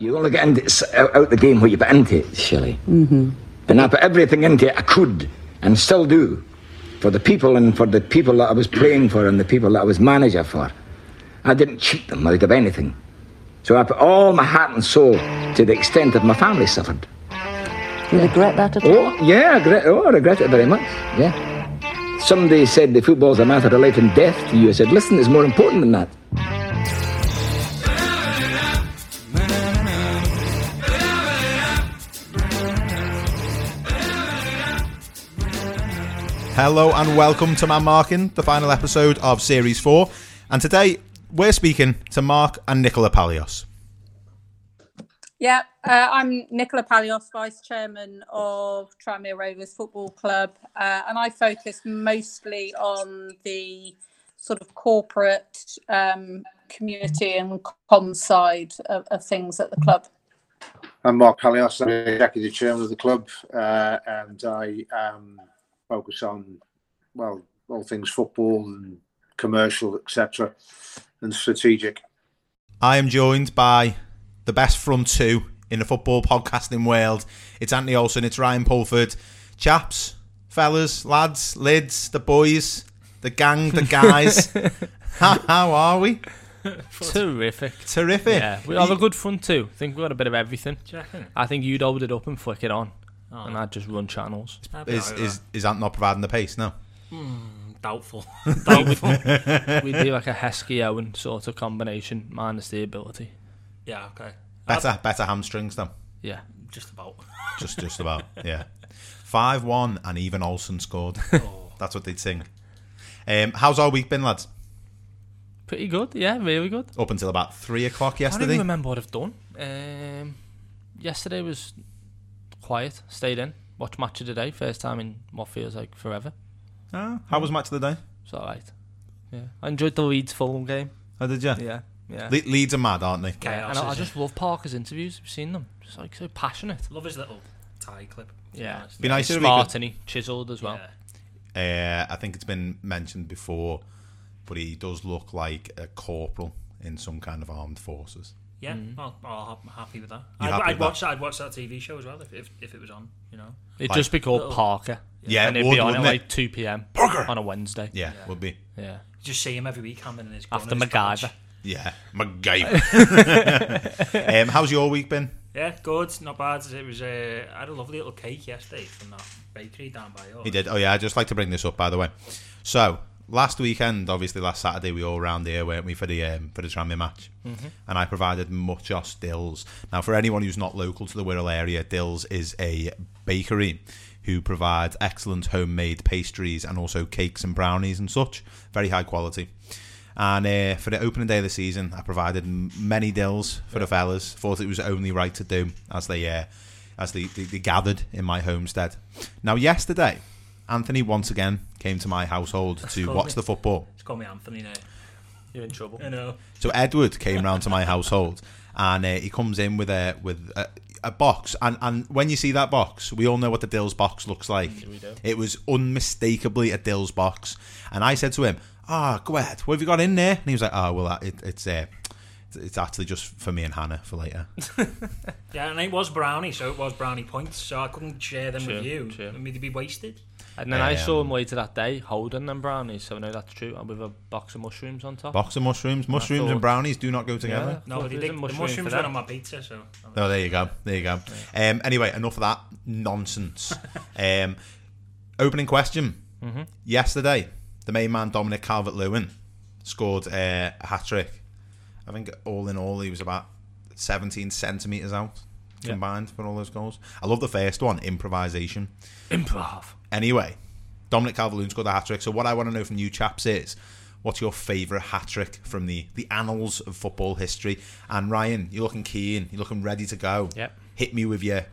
You only get into, out, the game what you put into it, Shelley. Mm-hmm. And I put everything into it I could and still do for the people and for the people that I was playing for and the people that I was manager for. I didn't cheat them out of anything. So I put all my heart and soul to the extent that my family suffered. You regret that at all? Oh, yeah, I regret, oh, I regret it very much. Yeah. Somebody said the football's a matter of life and death to you. I said, listen, it's more important than that. Hello and welcome to Man Marking, the final episode of Series 4. And today we're speaking to Mark and Nicola Palios. Yeah, uh, I'm Nicola Palios, Vice Chairman of Tranmere Rovers Football Club, uh, and I focus mostly on the sort of corporate um, community and comms side of, of things at the club. I'm Mark Palios, I'm the executive chairman of the club, uh, and I um, focus on well all things football and commercial, etc., and strategic. I am joined by the best front two in the football podcasting world. It's Anthony Olsen, it's Ryan Pulford. Chaps, fellas, lads, lids, the boys, the gang, the guys. how, how are we? Terrific. Terrific. Yeah, we have a good front two. I think we've got a bit of everything. Do? I think you'd hold it up and flick it on, Oh, and I'd just run channels. Is, alright is, is Ant not providing the pace? No. that. doubtful? doubtful. We'd be like a Heskey Owen sort of combination, minus the ability. yeah, okay. Better, better hamstrings though. Yeah. Just about. Just, just about. Yeah. Five one, and even Olsen scored. Oh, That's what they'd sing. Um, how's our week been, lads? Pretty good. Yeah, really good. Up until about three o'clock I don't yesterday. even remember what I've done. Um, yesterday was quiet. Stayed in. Watched match of the day. First time in what feels like forever. Ah, how was match of the day? It's all right. Yeah, I enjoyed the Leeds Fulham game. How did you? Yeah, yeah. Le- Leeds are mad, aren't they? yeah chaos, and I, I just love Parker's interviews. I've seen them. Just like so passionate. Love his little tie clip. to be Yeah. honest. Be nice if we could- Smart and he chiseled as well. Yeah. Uh, I think it's been mentioned before, but he does look like a corporal in some kind of armed forces. Yeah, well, oh, I'm happy with that. You I'd, happy I'd with watch that. I'd watch that TV show as well if, if, if it was on. You know. It'd Like- just be called Little- Parker. Yeah, and it it'd would, be on at like 2 p.m. Parker! on a Wednesday. Yeah, would be. Yeah. You just see him every week coming in his gun After and his badge. MacGyver. Yeah, MacGyver. um, how's your week been? Yeah, good. Not bad. It was. Uh, I had a lovely little cake yesterday from that bakery down by yours. He did. Oh yeah, I'd just like to bring this up by the way. So last weekend, obviously last Saturday, we all round here, weren't we, for the um, for the Tranmere match? Mm-hmm. And I provided Muchos Dills. Now, for anyone who's not local to the Wirral area, Dills is a bakery who provides excellent homemade pastries and also cakes and brownies and such. Very high quality. And uh, for the opening day of the season, I provided many dills for the fellas. Thought it was only right to do as they uh, as they, they, they gathered in my homestead. Now, yesterday, Anthony once again came to my household to watch me. the football. Just call me Anthony now. You're in trouble. I know. So Edward came round to my household, and uh, he comes in with a with a, a box. And, and when you see that box, we all know what the Dills box looks like. we do. It was unmistakably a Dills box. And I said to him, "Ah, go ahead. What have you got in there?" And he was like, "Oh, well, it, it's uh, it's actually just for me and Hannah for later." Yeah, and it was brownie, so it was brownie points. So I couldn't share them True, with you. true. I mean, they'd be wasted. And then I saw Um, him later that day holding them brownies, so I know that's true. And with a box of mushrooms on top. box of mushrooms, mushrooms and thought- brownies do not go together. No, but they did, a the mushrooms for went on my pizza, so. Oh, there you go. There you go. Um, anyway, enough of that nonsense. um, opening question. Mm-hmm. Yesterday, the main man Dominic Calvert Lewin scored uh, a hat trick. I think all in all, he was about 17 centimetres out Yeah. combined for all those goals. I love the first one, improvisation. Improv. Anyway, Dominic Calvert-Lewin scored a hat trick. So what I want to know from you chaps is, what's your favourite hat trick from the the annals of football history? And Ryan, you're looking keen. You're looking ready to go. Yep. Hit me with your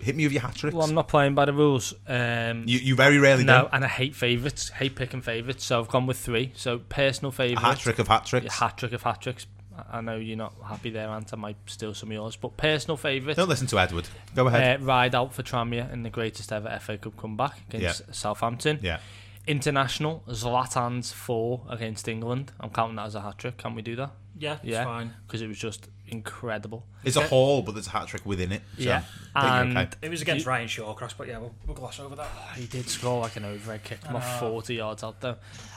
hit me with your hat tricks. Well, I'm not playing by the rules. Um, you you very rarely no, do. and I hate favourites. Hate picking favourites. So I've gone with three. So personal favourite. hat trick of hat tricks. Hat trick of hat tricks. I- I know you're not happy there, Ant. I might steal some of yours. But personal favourite. Don't listen to Edward. Go ahead. Uh, Rideout for Tranmere in the greatest ever FA Cup comeback against Southampton. yeah. International, Zlatan's four against England. I'm counting that as a hat trick. Can we do that? Yeah, it's Yeah. fine. Because it was just incredible. It's a haul, but there's a hat trick within it. So Yeah. I think you're And okay. It was against Ryan Shawcross, but yeah, we'll, we'll gloss over that. he did score like an overhead kick from off 40 yards out there.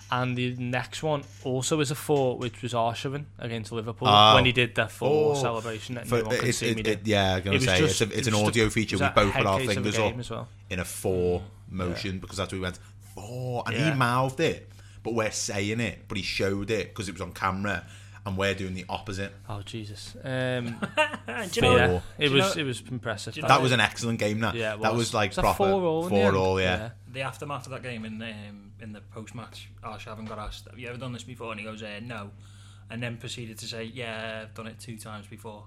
And the next one also is a four, which was Arshavin against Liverpool Oh. when he did their four Oh. celebration that For- no one could see me do. it- yeah, I'm gonna It say just- it's, a, it's an audio a- feature. We both put our case of a fingers up well. in a four motion because that's what we went four, and Yeah. he mouthed it, but we're saying it, but he showed it because it was on camera, and we're doing the opposite. Oh Jesus! Um, do you but know? yeah, it do you was know- it was impressive. do you know- That was an excellent game. That yeah, it that was like Was proper four all. the four all. Yeah. The aftermath of that game in the um, in the post match, Arshavin got asked, "Have you ever done this before?" And he goes, uh, "No," and then proceeded to say, "Yeah, I've done it two times before."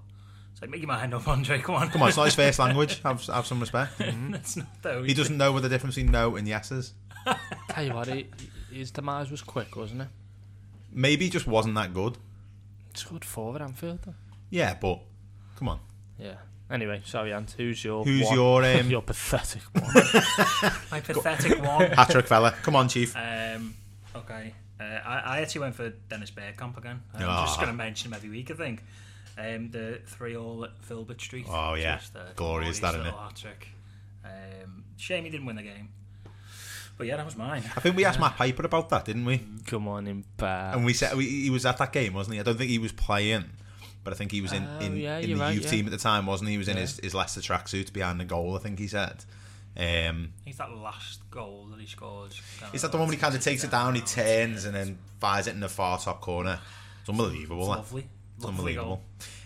It's like, make your mind up, Andre. Come on, Come on, it's not his first language. Have have some respect. That's not though. He doesn't know what the difference between no and yeses. Tell you what, he, his demise was quick, wasn't it? Maybe he just wasn't that good. Scored four at Anfield. Though. Yeah, but come on. Yeah. Anyway, sorry, Ant. Who's your Who's one? your, um, your pathetic one? My pathetic one. Hat trick fella. Come on, chief. Um, okay. Uh, I, I actually went for Dennis Bergkamp again. I'm Ah. just going to mention him every week, I think. Um, the three all at Filbert Street. Oh, yeah. Just a Glorious, that, isn't little it? hat-trick. Um, shame he didn't win the game. But yeah, that was mine. I think we asked Matt Piper about that, didn't we? Come on, in bad. And we said we, he was at that game, wasn't he? I don't think he was playing, but I think he was in, Oh, in, yeah, in you're the right, youth yeah. team at the time, wasn't he? He was in his, his Leicester tracksuit behind the goal, I think he said. Um, I think that last goal that he scored. is that the one when he kind of takes it down, he turns and then fires it in the far top corner? It's unbelievable. It's that. lovely. It's Lovely unbelievable. goal.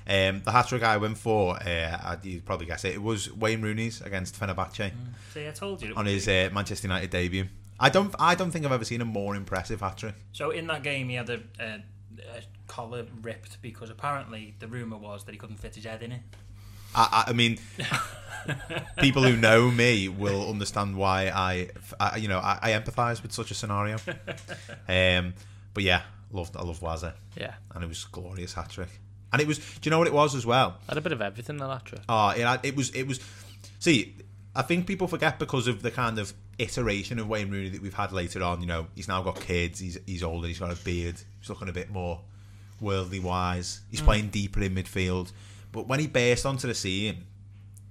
Um, the hat trick I went for, uh, you'd probably guess it, it was Wayne Rooney's against Fenerbahce See, I told you. on his uh, Manchester United debut. I don't, I don't think I've ever seen a more impressive hat trick. So in that game, he had a, a, a collar ripped because apparently the rumor was that he couldn't fit his head in it. I, I, mean, people who know me will understand why I, I you know, I, I empathise with such a scenario. Um, but yeah, loved, I love Wazza, yeah. and it was a glorious hat trick. And it was, do you know what it was as well? Had a bit of everything in that trick. Oh, it, had- it was, it was. See, I think people forget because of the kind of iteration of Wayne Rooney that we've had later on. You know, he's now got kids. He's he's older. He's got a beard. He's looking a bit more worldly wise. He's mm. playing deeper in midfield. But when he burst onto the scene,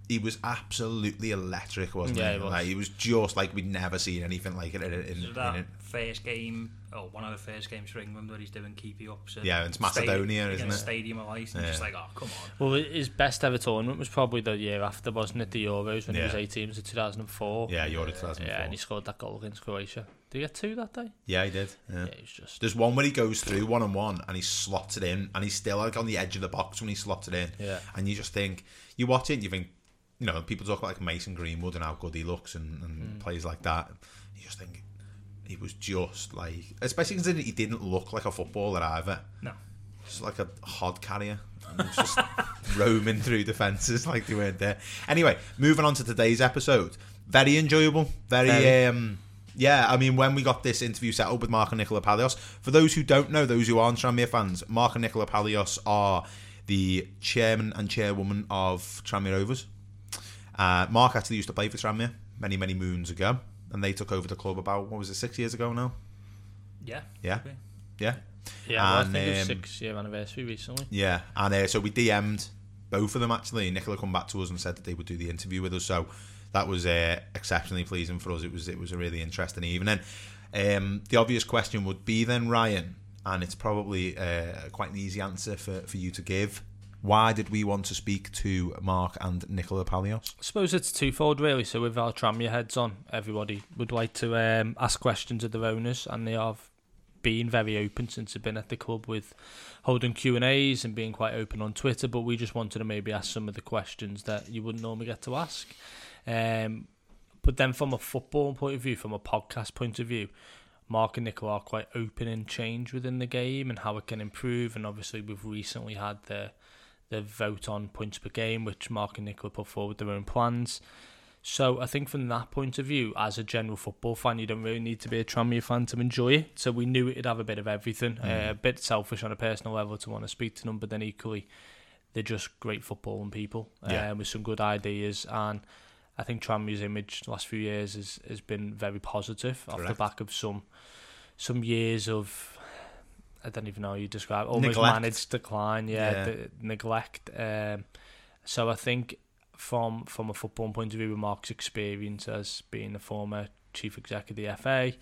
he was absolutely electric, wasn't Yeah, he? he was. Like, he was just like we'd never seen anything like it in, in, in, in first game, or one of the first games for England where he's doing keepy ups. and Yeah, it's stadium- Macedonia, isn't against it? Stadium of Ice, and Yeah. just like, oh come on. Well, his best ever tournament was probably the year after, wasn't it? The Euros when he was 18, it was in 2004. Yeah, Euro 2004. Yeah, and he scored that goal against Croatia. Did he get two that day? Yeah, he did. Yeah. Yeah, he was just. There's one where he goes through one on one and he slots it in, and he's still like on the edge of the box when he slots it in. Yeah. And you just think, you watch it, and you think, you know, people talk about like Mason Greenwood and how good he looks and, and hmm. plays like that. You just think he was just like, especially considering he didn't look like a footballer either. No. Just like a hod carrier. And just roaming through defences like they weren't there. Anyway, moving on to today's episode. Very enjoyable. Very, Very. um yeah, I mean, when we got this interview set up with Mark and Nicola Palios, for those who don't know, those who aren't Tranmere fans, Mark and Nicola Palios are the chairman and chairwoman of Tranmere Rovers. Uh, Mark actually used to play for Tranmere many, many moons ago, and they took over the club about, what was it, six years ago now? Yeah. Yeah. Yeah. Yeah, well, I think um, six year anniversary recently. Yeah, and uh, so we DM'd both of them actually. Nicola come back to us and said that they would do the interview with us. So that was uh, exceptionally pleasing for us. It was it was a really interesting evening. Um, the obvious question would be then Ryan, and it's probably uh, quite an easy answer for, for you to give. Why did we want to speak to Mark and Nicola Palios? I suppose it's twofold, really. So, with our Tranmere heads on, everybody would like to um, ask questions of their owners, and they have been very open since they've been at the club with holding Q and A's and being quite open on Twitter. But we just wanted to maybe ask some of the questions that you wouldn't normally get to ask. Um, but then, from a football point of view, from a podcast point of view, Mark and Nicola are quite open in change within the game and how it can improve. And obviously, we've recently had the the vote on points per game, which Mark and Nicola put forward their own plans. So I think from that point of view, as a general football fan, you don't really need to be a Tranmere fan to enjoy it. So we knew it'd have a bit of everything. Uh, a bit selfish on a personal level to want to speak to them, but then equally, they're just great footballing people Yeah. uh, with some good ideas. And I think Tranmere's image the last few years has, has been very positive off the back of some some years of I don't even know how you describe it, almost Neglect. managed decline, yeah, Yeah. The, neglect. Um, so I think from from a football point of view, with Mark's experience as being a former chief executive of the FA,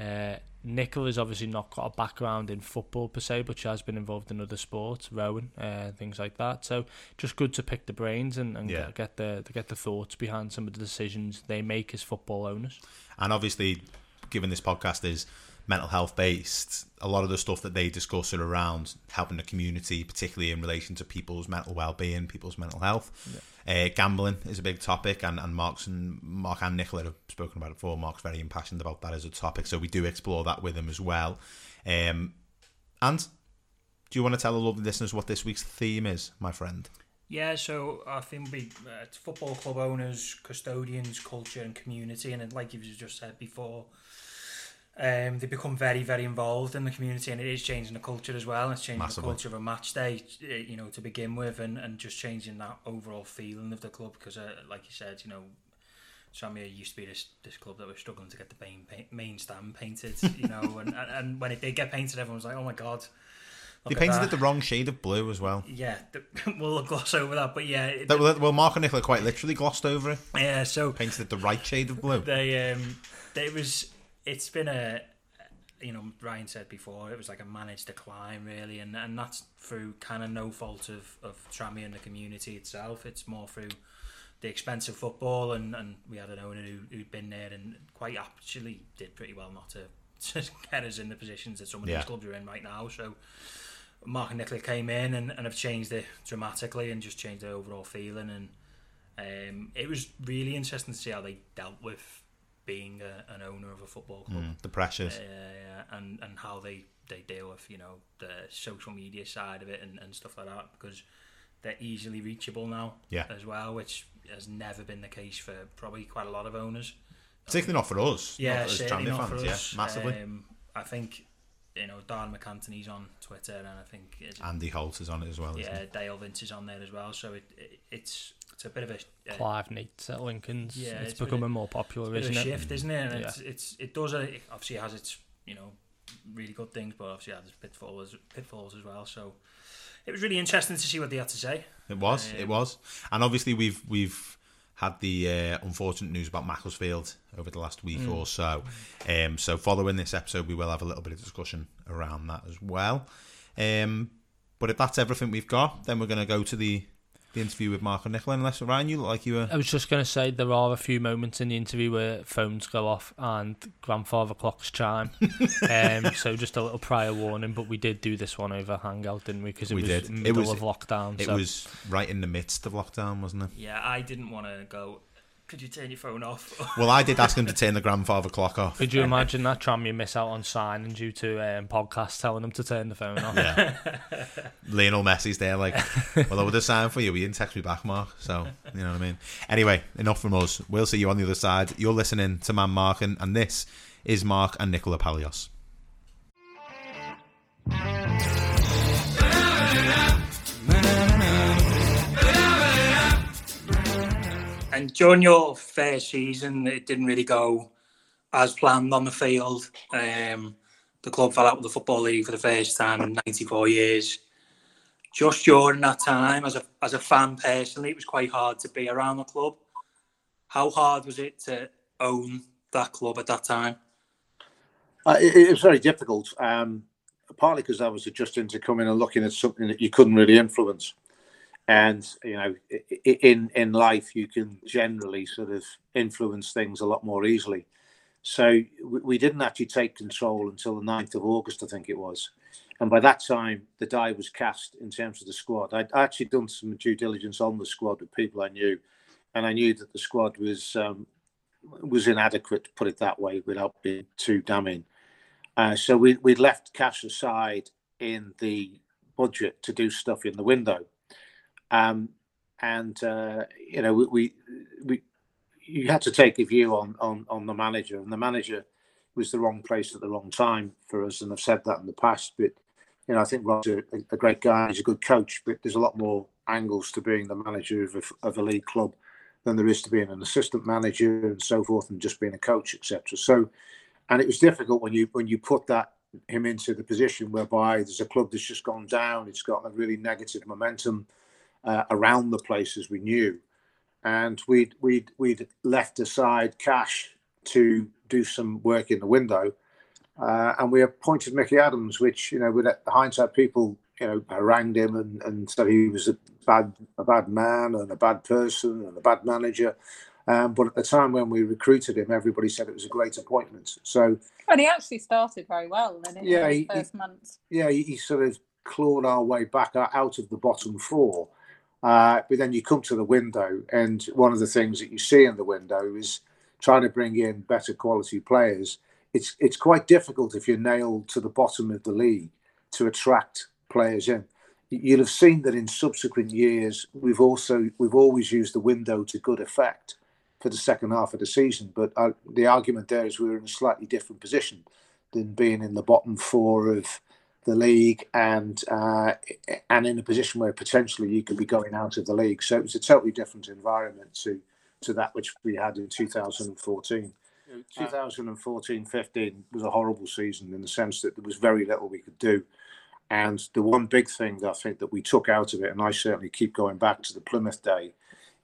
uh, Nicola has obviously not got a background in football per se, but she has been involved in other sports, rowing, uh, things like that. So just good to pick the brains and, and Yeah. get the get the thoughts behind some of the decisions they make as football owners. And obviously, given this podcast is mental health based, a lot of the stuff that they discuss are around helping the community, particularly in relation to people's mental well being, people's mental health. Uh, gambling is a big topic, and, and Mark's and Mark and Nicola have spoken about it before. Mark's very impassioned about that as a topic, so we do explore that with him as well. Um, and do you want to tell the lovely listeners what this week's theme is, my friend? Yeah, so I think we uh, it's football club owners, custodians, culture, and community, and like you've just said before, um, they become very, very involved in the community, and it is changing the culture as well. It's changing Massively. the culture of a match day, uh, you know, to begin with, and, and just changing that overall feeling of the club. Because, uh, like you said, you know, Tranmere used to be this this club that was struggling to get the main paint, main stand painted, you know, and, and, and when it did get painted, everyone was like, "Oh my god." They painted it the wrong shade of blue as well. Yeah, th- we'll gloss over that, but yeah, it- That- Well, Mark and Nicola quite literally glossed over it, yeah. So painted it the right shade of blue. they um it was it's been a you know Ryan said before it was like a managed decline really and and that's through kind of no fault of of Tranmere and the community itself it's more through the expense of football and and we had an owner who, who'd been there and quite actually did pretty well not to, to get us in the positions that some of Yeah. these clubs are in right now so Mark and Nicola came in and, and have changed it dramatically and just changed the overall feeling and um, it was really interesting to see how they dealt with being a, an owner of a football club Mm, the pressures. uh, and and how they, they deal with you know the social media side of it and, and stuff like that because they're easily reachable now Yeah. as well which has never been the case for probably quite a lot of owners Particularly not for us. yeah not as certainly not fans, for us yeah, massively. um, I think you know Darren MacAnthony's on Twitter and I think Andy Holt is on it as well. yeah? Dale Vince is on there as well so it, it it's it's a bit of a uh, Clive Nates at Lincoln's. Yeah, it's, it's becoming a- more popular, bit of isn't a it? shift, isn't it? And Yeah. it's, it's it does a, it obviously has its you know really good things, but obviously it has its pitfalls pitfalls as well. So it was really interesting to see what they had to say. It was. Um, it was. And obviously we've we've had the uh, unfortunate news about Macclesfield over the last week or so. Um, so following this episode, we will have a little bit of discussion around that as well. Um, but if that's everything we've got, then we're going to go to the the interview with Mark and Nicola. Unless Ryan, you look like you were. I was just going to say there are a few moments in the interview where phones go off and grandfather clocks chime. um, so just a little prior warning, but we did do this one over Hangout, didn't we? Because it We was did. It middle was- of lockdown. It so. was right in the midst of lockdown, wasn't it? Yeah, I didn't want to go. Could you turn your phone off? Well, I did ask him to turn the grandfather clock off. Could you imagine that Tranmere miss out on signing due to um, podcasts telling them to turn the phone off? Yeah. Lionel Messi's there, like, well, I would have signed for you, but you didn't text me back, Mark. So, you know what I mean? Anyway, enough from us. We'll see you on the other side. You're listening to Man Mark, and, and this is Mark and Nicola Palios. And during your first season, it didn't really go as planned on the field. Um, the club fell out with the Football League for the first time in 94 years. Just during that time, as a, as a fan personally, it was quite hard to be around the club. How hard was it to own that club at that time? Uh, it, it was very difficult, um, partly because I was adjusting to coming and looking at something that you couldn't really influence. And you know, in in life, you can generally sort of influence things a lot more easily. So we, we didn't actually take control until the 9th of August, I think it was. And by that time, the die was cast in terms of the squad. I'd actually done some due diligence on the squad with people I knew, and I knew that the squad was um, was inadequate, to put it that way, without being too damning. Uh, so we we left cash aside in the budget to do stuff in the window, um, and uh, you know we, we we you had to take a view on on on the manager, and the manager was the wrong place at the wrong time for us, and I've said that in the past. But you know I think Rob's a, a great guy, he's a good coach, but there's a lot more angles to being the manager of a, of a league club than there is to being an assistant manager and so forth, and just being a coach, etc. So, and it was difficult when you when you put that him into the position whereby there's a club that's just gone down. It's got a really negative momentum uh, around the places we knew, and we'd we'd we'd left aside cash to do some work in the window, uh, and we appointed Micky Adams, which you know, with hindsight, people you know harangued him and, and said he was a bad a bad man and a bad person and a bad manager. Um, but at the time when we recruited him, everybody said it was a great appointment. So, and he actually started very well in his yeah, he, first months. Yeah, he, he, sort of clawed our way back out of the bottom four. Uh, but then you come to the window, and one of the things that you see in the window is trying to bring in better quality players. It's it's quite difficult if you're nailed to the bottom of the league to attract players in. You'll have seen that in subsequent years we've also we've always used the window to good effect for the second half of the season. But uh, the argument there is we we're in a slightly different position than being in the bottom four of the league and uh, and in a position where potentially you could be going out of the league. So it was a totally different environment to to that which we had in 2014. 2014-15 was a horrible season in the sense that there was very little we could do. And the one big thing that I think that we took out of it, and I certainly keep going back to the Plymouth day,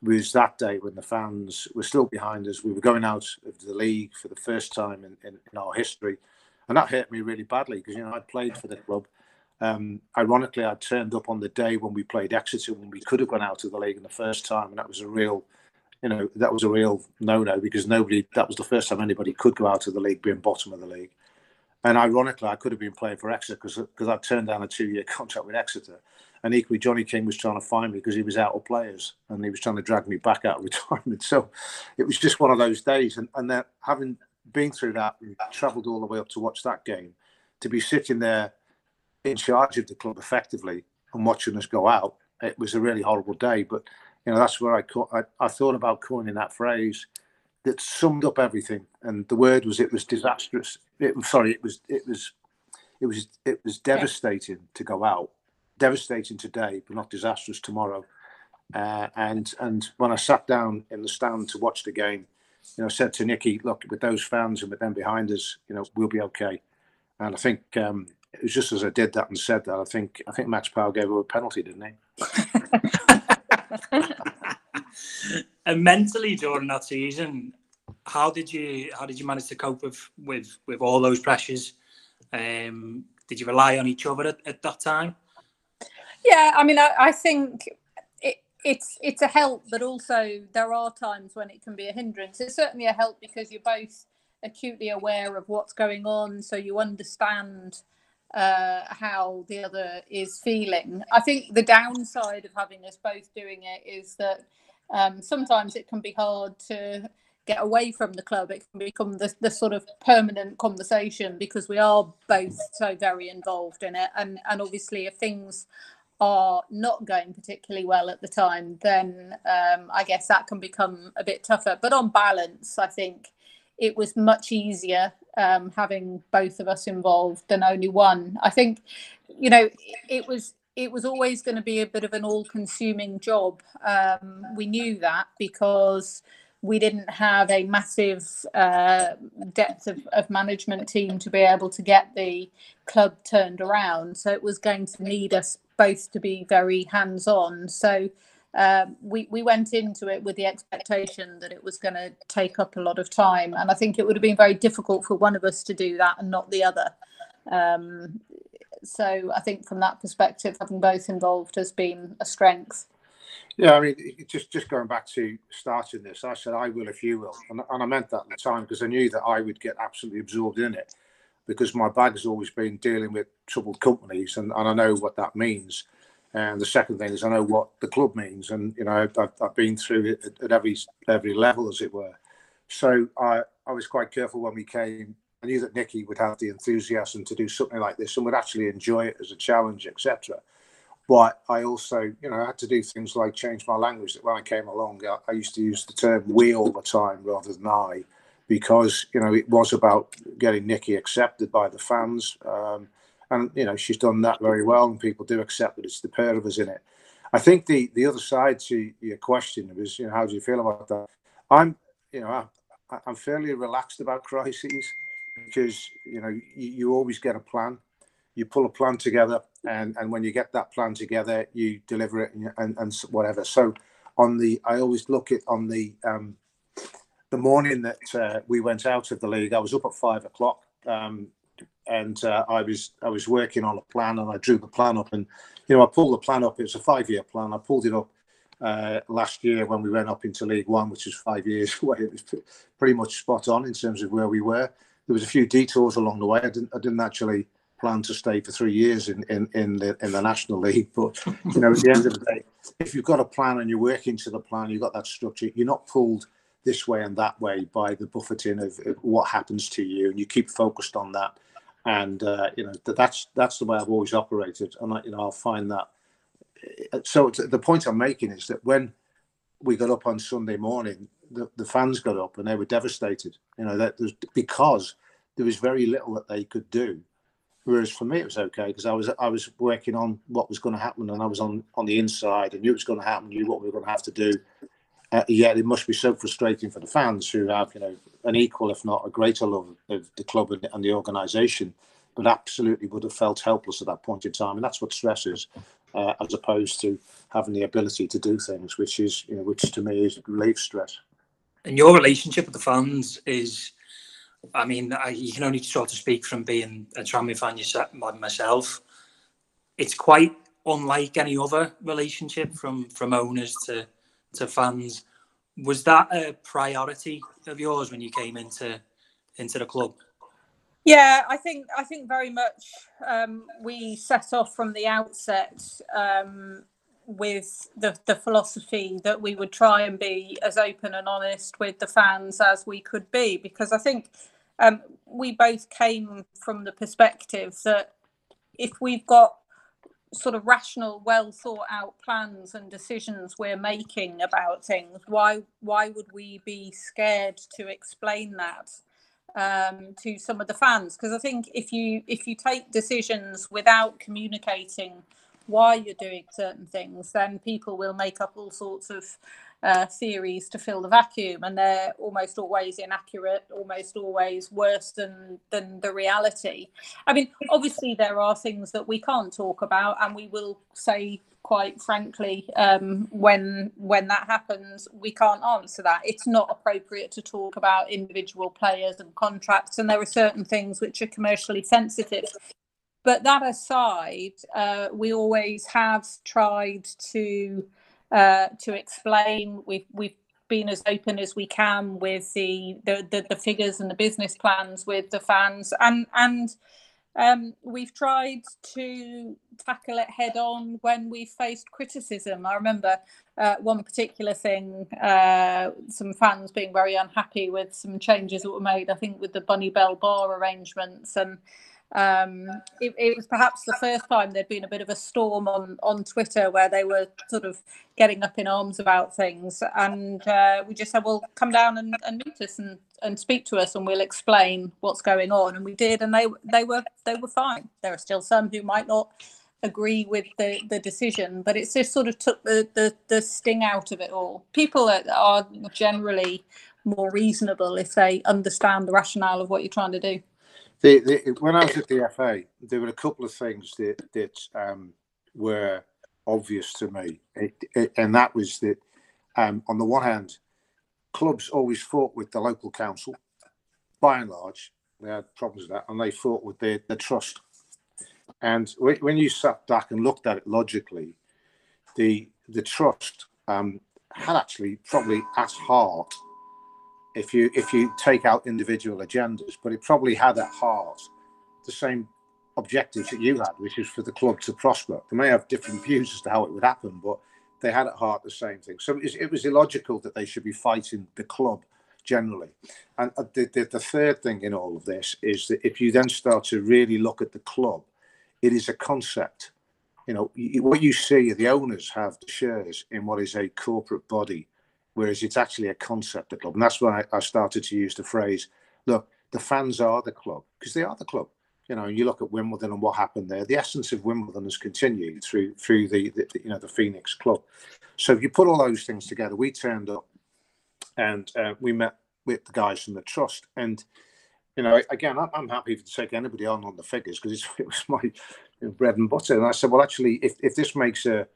was that day when the fans were still behind us. We were going out of the league for the first time in, in, in our history. And that hurt me really badly because, you know, I'd played for the club. Um, ironically, I turned up on the day when we played Exeter when we could have gone out of the league in the first time. And that was a real, you know, that was a real no no because nobody, that was the first time anybody could go out of the league being bottom of the league. And ironically, I could have been playing for Exeter because I turned down a two year contract with Exeter. And equally, Johnny King was trying to find me because he was out of players and he was trying to drag me back out of retirement. So it was just one of those days. And, and then having been through that travelled all the way up to watch that game, to be sitting there in charge of the club effectively and watching us go out, it was a really horrible day. But you know that's where I I, I thought about coining that phrase that summed up everything. And the word was it was disastrous. It sorry, it was it was it was it was devastating to go out devastating today, but not disastrous tomorrow. Uh, and and when I sat down in the stand to watch the game, you know, said to Nicky, look, with those fans and with them behind us, you know, we'll be okay. And I think um, it was just as I did that and said that, I think I think Max Power gave her a penalty, didn't he? and mentally during that season, how did you how did you manage to cope with with with all those pressures? Um, did you rely on each other at, at that time? Yeah, I mean, I, I think it, it's it's a help, but also there are times when it can be a hindrance. It's certainly a help because you're both acutely aware of what's going on, so you understand uh, how the other is feeling. I think the downside of having us both doing it is that um, sometimes it can be hard to get away from the club. It can become the, the sort of permanent conversation because we are both so very involved in it. And and obviously, if things are not going particularly well at the time, then um, I guess that can become a bit tougher. But on balance, I think it was much easier um, having both of us involved than only one. I think, you know, it was it was always going to be a bit of an all-consuming job. Um, we knew that because we didn't have a massive uh, depth of, of, management team to be able to get the club turned around. So it was going to need us both to be very hands on. So um, we, we went into it with the expectation that it was going to take up a lot of time. And I think it would have been very difficult for one of us to do that and not the other. Um, so I think from that perspective, having both involved has been a strength. Yeah, I mean, just just going back to starting this, I said I will if you will, and, and I meant that at the time because I knew that I would get absolutely absorbed in it because my bag has always been dealing with troubled companies, and, and I know what that means. And the second thing is I know what the club means, and you know I've, I've been through it at, at every every level, as it were. So I I was quite careful when we came. I knew that Nicky would have the enthusiasm to do something like this and would actually enjoy it as a challenge, etc. But I also, you know, I had to do things like change my language. That when I came along, I, I used to use the term "we" all the time rather than "I." because you know it was about getting Nikki accepted by the fans, um, and you know she's done that very well, and people do accept that it's the pair of us in it. I think the the other side to your question was, you know, how do you feel about that? I'm, you know, I, I'm fairly relaxed about crises because you know you, you always get a plan. You pull a plan together, and and when you get that plan together, you deliver it and and, and whatever. So on the, I always look at on the um, the morning that uh, we went out of the league. I was up at five o'clock. Um, and uh, I was I was working on a plan, and I drew the plan up, and you know I pulled the plan up. It was a five-year plan. I pulled it up uh, last year when we went up into League One, which was five years away. It was pretty much spot on in terms of where we were. There was a few detours along the way. I didn't I didn't actually plan to stay for three years in in in the, in the National League, but you know at the end of the day, if you've got a plan and you're working to the plan, you've got that structure. You're not pulled this way and that way by the buffeting of, what happens to you, and you keep focused on that and uh, you know that's that's the way I've always operated, and I, you know I'll find that. Uh, so the point I'm making is that when we got up on Sunday morning, the, the fans got up and they were devastated. You know that because there was very little that they could do. Whereas for me, it was okay because I was I was working on what was going to happen, and I was on on the inside and knew it was going to happen, knew what we were going to have to do. Uh, yet it must be so frustrating for the fans who have, you know, an equal, if not a greater love of the club and, and the organisation, but absolutely would have felt helpless at that point in time. And that's what stress is, uh, as opposed to having the ability to do things, which is, you know, which to me is relief stress. And your relationship with the fans is, I mean, I, you can only sort of speak from being a Tranmere fan yourself, myself. It's quite unlike any other relationship from from owners to to fans. Was that a priority of yours when you came into into the club? Yeah, I think I think very much um, we set off from the outset um, with the the philosophy that we would try and be as open and honest with the fans as we could be, because I think um, we both came from the perspective that if we've got sort of rational, well thought out plans and decisions we're making about things, why why would we be scared to explain that um, to some of the fans? Because I think if you if you take decisions without communicating why you're doing certain things, then people will make up all sorts of uh, theories to fill the vacuum, and they're almost always inaccurate, almost always worse than than the reality. I mean, obviously there are things that we can't talk about, and we will say quite frankly um, when when that happens we can't answer that it's not appropriate to talk about individual players and contracts and there are certain things which are commercially sensitive but that aside uh, we always have tried to uh, to explain. We've we've been as open as we can with the, the the, the figures and the business plans with the fans, and and um, we've tried to tackle it head on when we faced criticism. I remember uh, one particular thing, uh, some fans being very unhappy with some changes that were made, I think, with the Bunny Bell bar arrangements. And um, it, it, was perhaps the first time there'd been a bit of a storm on, on Twitter where they were sort of getting up in arms about things. And uh, we just said, well, come down and, and meet us and, and speak to us and we'll explain what's going on. And we did, and they they were they were fine. There are still some who might not agree with the, the decision, but it's just sort of took the, the, the sting out of it all. People are, are generally more reasonable if they understand the rationale of what you're trying to do. The, the, when I was at the FA, there were a couple of things that that um, were obvious to me, it, it, and that was that um, on the one hand, clubs always fought with the local council. By and large, they had problems with that, and they fought with the, the trust. And when you sat back and looked at it logically, the the trust um, had actually probably at heart if you if you take out individual agendas, but it probably had at heart the same objectives that you had, which is for the club to prosper. They may have different views as to how it would happen, but they had at heart the same thing. So it was, illogical that they should be fighting the club generally. And uh, the, the, the third thing in all of this is that if you then start to really look at the club, it is a concept. You know, what you see, the owners have the shares in what is a corporate body whereas it's actually a concept of club. And that's why I, started to use the phrase, look, the fans are the club, because they are the club. you know, you look at Wimbledon and what happened there. The essence of Wimbledon has continued through through the, the you know the Phoenix Club. So if you put all those things together, we turned up and uh, we met with the guys from the trust. And you know, again, I'm happy to take anybody on on the figures because it was my bread and butter. And I said, well, actually, if, if this makes a,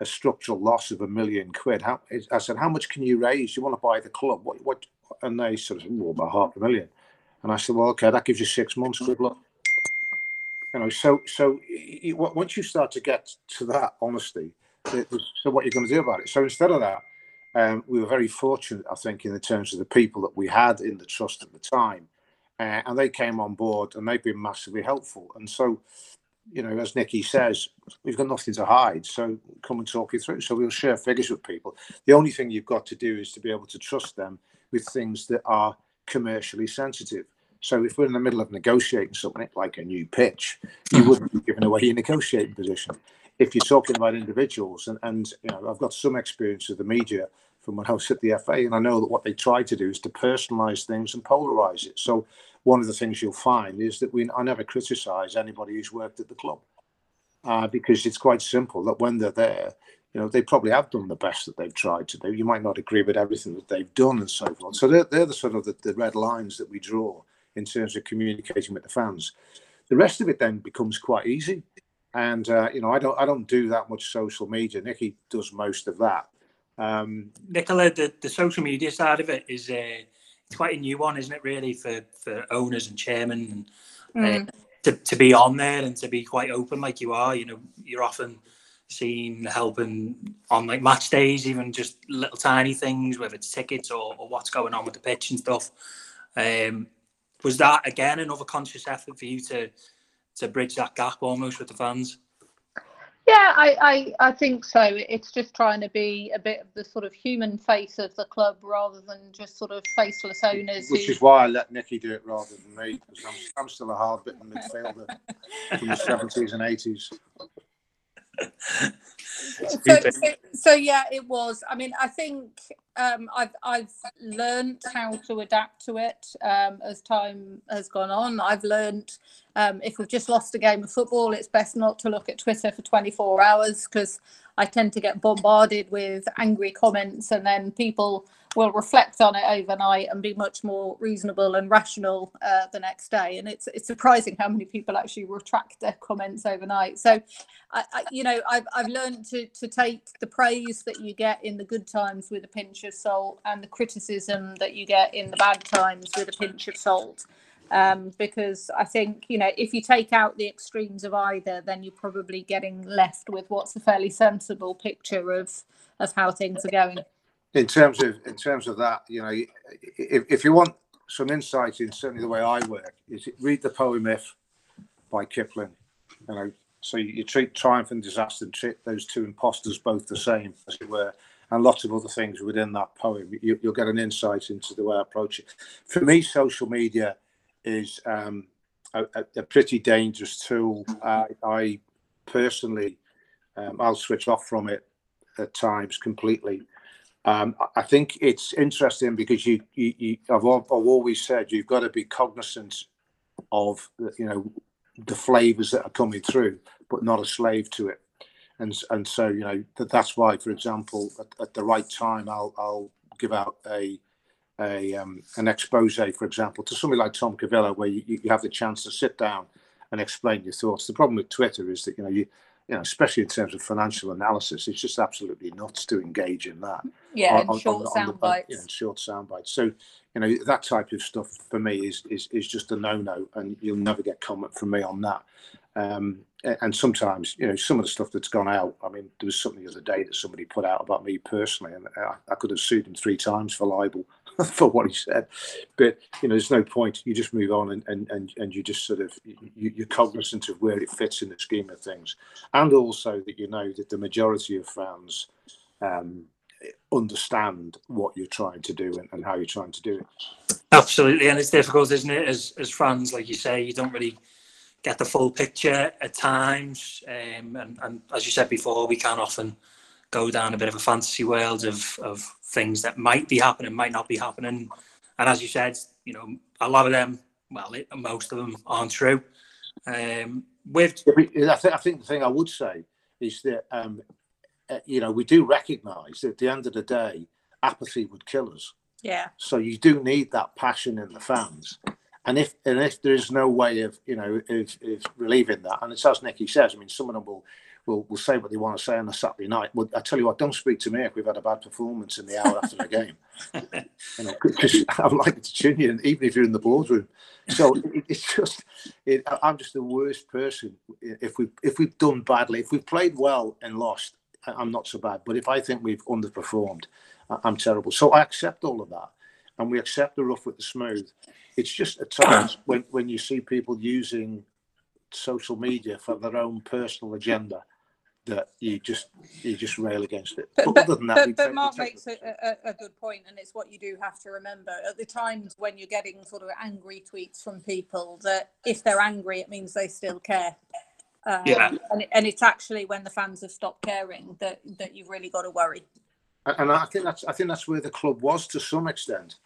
a structural loss of a million quid, how, I said, how much can you raise? You want to buy the club? What? What? And they sort of, well, about half a million. And I said, well, okay, that gives you six months. Good luck. You know, so so you, once you start to get to that honesty, so what you're going to do about it. So instead of that, um, we were very fortunate, I think, in the terms of the people that we had in the trust at the time, uh, and they came on board and they've been massively helpful. And so, you know, as Nicky says, we've got nothing to hide. So come and talk you through. So we'll share figures with people. The only thing you've got to do is to be able to trust them with things that are commercially sensitive. So if we're in the middle of negotiating something like a new pitch, you wouldn't be giving away your negotiating position. If you're talking about individuals, and, and you know, I've got some experience with the media from when I was at the FA, and I know that what they try to do is to personalise things and polarise it. So one of the things you'll find is that we I never criticise anybody who's worked at the club uh, because it's quite simple that when they're there, you know, they probably have done the best that they've tried to do. You might not agree with everything that they've done and so forth. So they're, they're the sort of the, the red lines that we draw in terms of communicating with the fans. The rest of it then becomes quite easy. And uh, you know, I don't I don't do that much social media. Nicky does most of that. Um, Nicola, the, the social media side of it is uh, quite a new one, isn't it? Really for for owners and chairmen and uh, mm. uh, to to be on there and to be quite open like you are. You know, you're often seen helping on like match days, even just little tiny things, whether it's tickets or, or what's going on with the pitch and stuff. Um, was that again another conscious effort for you to to bridge that gap almost with the fans? Yeah, I, I, I think so. It's just trying to be a bit of the sort of human face of the club rather than just sort of faceless owners. Which who... is why I let Nicky do it rather than me, because I'm, I'm still a hard bitten midfielder from the 70s and 80s so, so, so, yeah, it was. I mean, I think um, I've I've learned how to adapt to it um, as time has gone on. I've learned um, if we've just lost a game of football, it's best not to look at Twitter for 24 hours because I tend to get bombarded with angry comments, and then people will reflect on it overnight and be much more reasonable and rational uh, the next day. And it's it's surprising how many people actually retract their comments overnight. So, I, I, you know, I've I've learned to to take the praise that you get in the good times with a pinch of salt, and the criticism that you get in the bad times with a pinch of salt. Um, because I think you know if you take out the extremes of either, then you're probably getting left with what's a fairly sensible picture of of how things are going in terms of in terms of that, you know, if, if you want some insight in certainly the way I work, is read the poem "If" by Kipling. You know, so you, you treat triumph and disaster and treat those two imposters both the same, as it were, and lots of other things within that poem. You, will get an insight into the way I approach it. For me, social media is um, a, a, pretty dangerous tool. I, I personally, um, I'll switch off from it at times completely um, I think it's interesting because you, you, you I've, I've always said you've got to be cognizant of you know the flavors that are coming through, but not a slave to it. And and so you know that that's why, for example, at, at the right time, I'll I'll give out a a um, an expose, for example, to somebody like Tom Cavillo, where you, you have the chance to sit down and explain your thoughts. The problem with Twitter is that you know you you know, especially in terms of financial analysis, it's just absolutely nuts to engage in that. Yeah, on, short on, sound bites. Yeah, short sound bites. So, you know, that type of stuff for me is is is just a no no, and you'll never get comment from me on that. Um, and sometimes, you know, some of the stuff that's gone out. I mean, there was something the other day that somebody put out about me personally, and I, I could have sued him three times for libel for what he said. But you know, there's no point. You just move on, and and and, and you just sort of you, you're cognizant of where it fits in the scheme of things, and also that you know that the majority of fans. Um, understand what you're trying to do and, and, how you're trying to do it. Absolutely, and it's difficult, isn't it? As as fans, like you say, you don't really get the full picture at times. Um, and, and, as you said before, we can often go down a bit of a fantasy world of, of things that might be happening, might not be happening. And as you said, you know, a lot of them, well, it, most of them aren't true. Um, with I think I think the thing I would say is that um, uh, you know we do recognise that at the end of the day, apathy would kill us. Yeah. So you do need that passion in the fans. And if and if there is no way of you know of, of relieving that, and it's as Nicky says, I mean, some of them will will, will say what they want to say on a Saturday night. Well, I tell you what, don't speak to me if we've had a bad performance in the hour after the game. You know, because I'm likely to tune you, even if you're in the boardroom. So it, it's just, it, I'm just the worst person. If we if we've done badly, if we've played well and lost, I'm not so bad. But if I think we've underperformed, I'm terrible. So I accept all of that, and we accept the rough with the smooth. It's just at times when when you see people using social media for their own personal agenda that you just you just rail against it. But, But, than that, but, but Mark makes a, a, a good point, and it's what you do have to remember at the times when you're getting sort of angry tweets from people that if they're angry, it means they still care. Um, Yeah. and, and it's actually when the fans have stopped caring that, that you've really got to worry. and I think that's I think that's where the club was to some extent.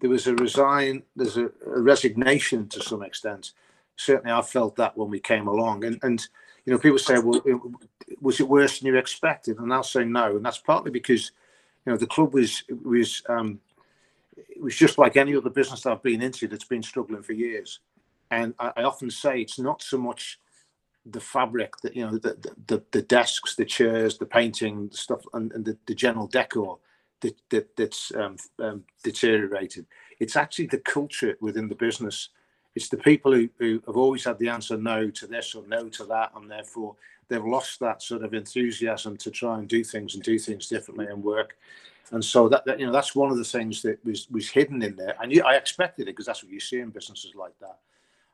There was a resign, there's a, a resignation to some extent. Certainly, I felt that when we came along, and and you know people say, well, it- was it worse than you expected? And I'll say no, and that's partly because you know the club was was um, it was just like any other business I've been into that's been struggling for years. And I, I often say it's not so much the fabric that you know the the, the desks, the chairs, the painting, the stuff, and, and the, the general decor that, that that's um, um, deteriorated. It's actually the culture within the business. It's the people who, who have always had the answer no to this or no to that, and therefore they've lost that sort of enthusiasm to try and do things and do things differently and work. And so that, that you know that's one of the things that was was hidden in there, and I expected it because that's what you see in businesses like that.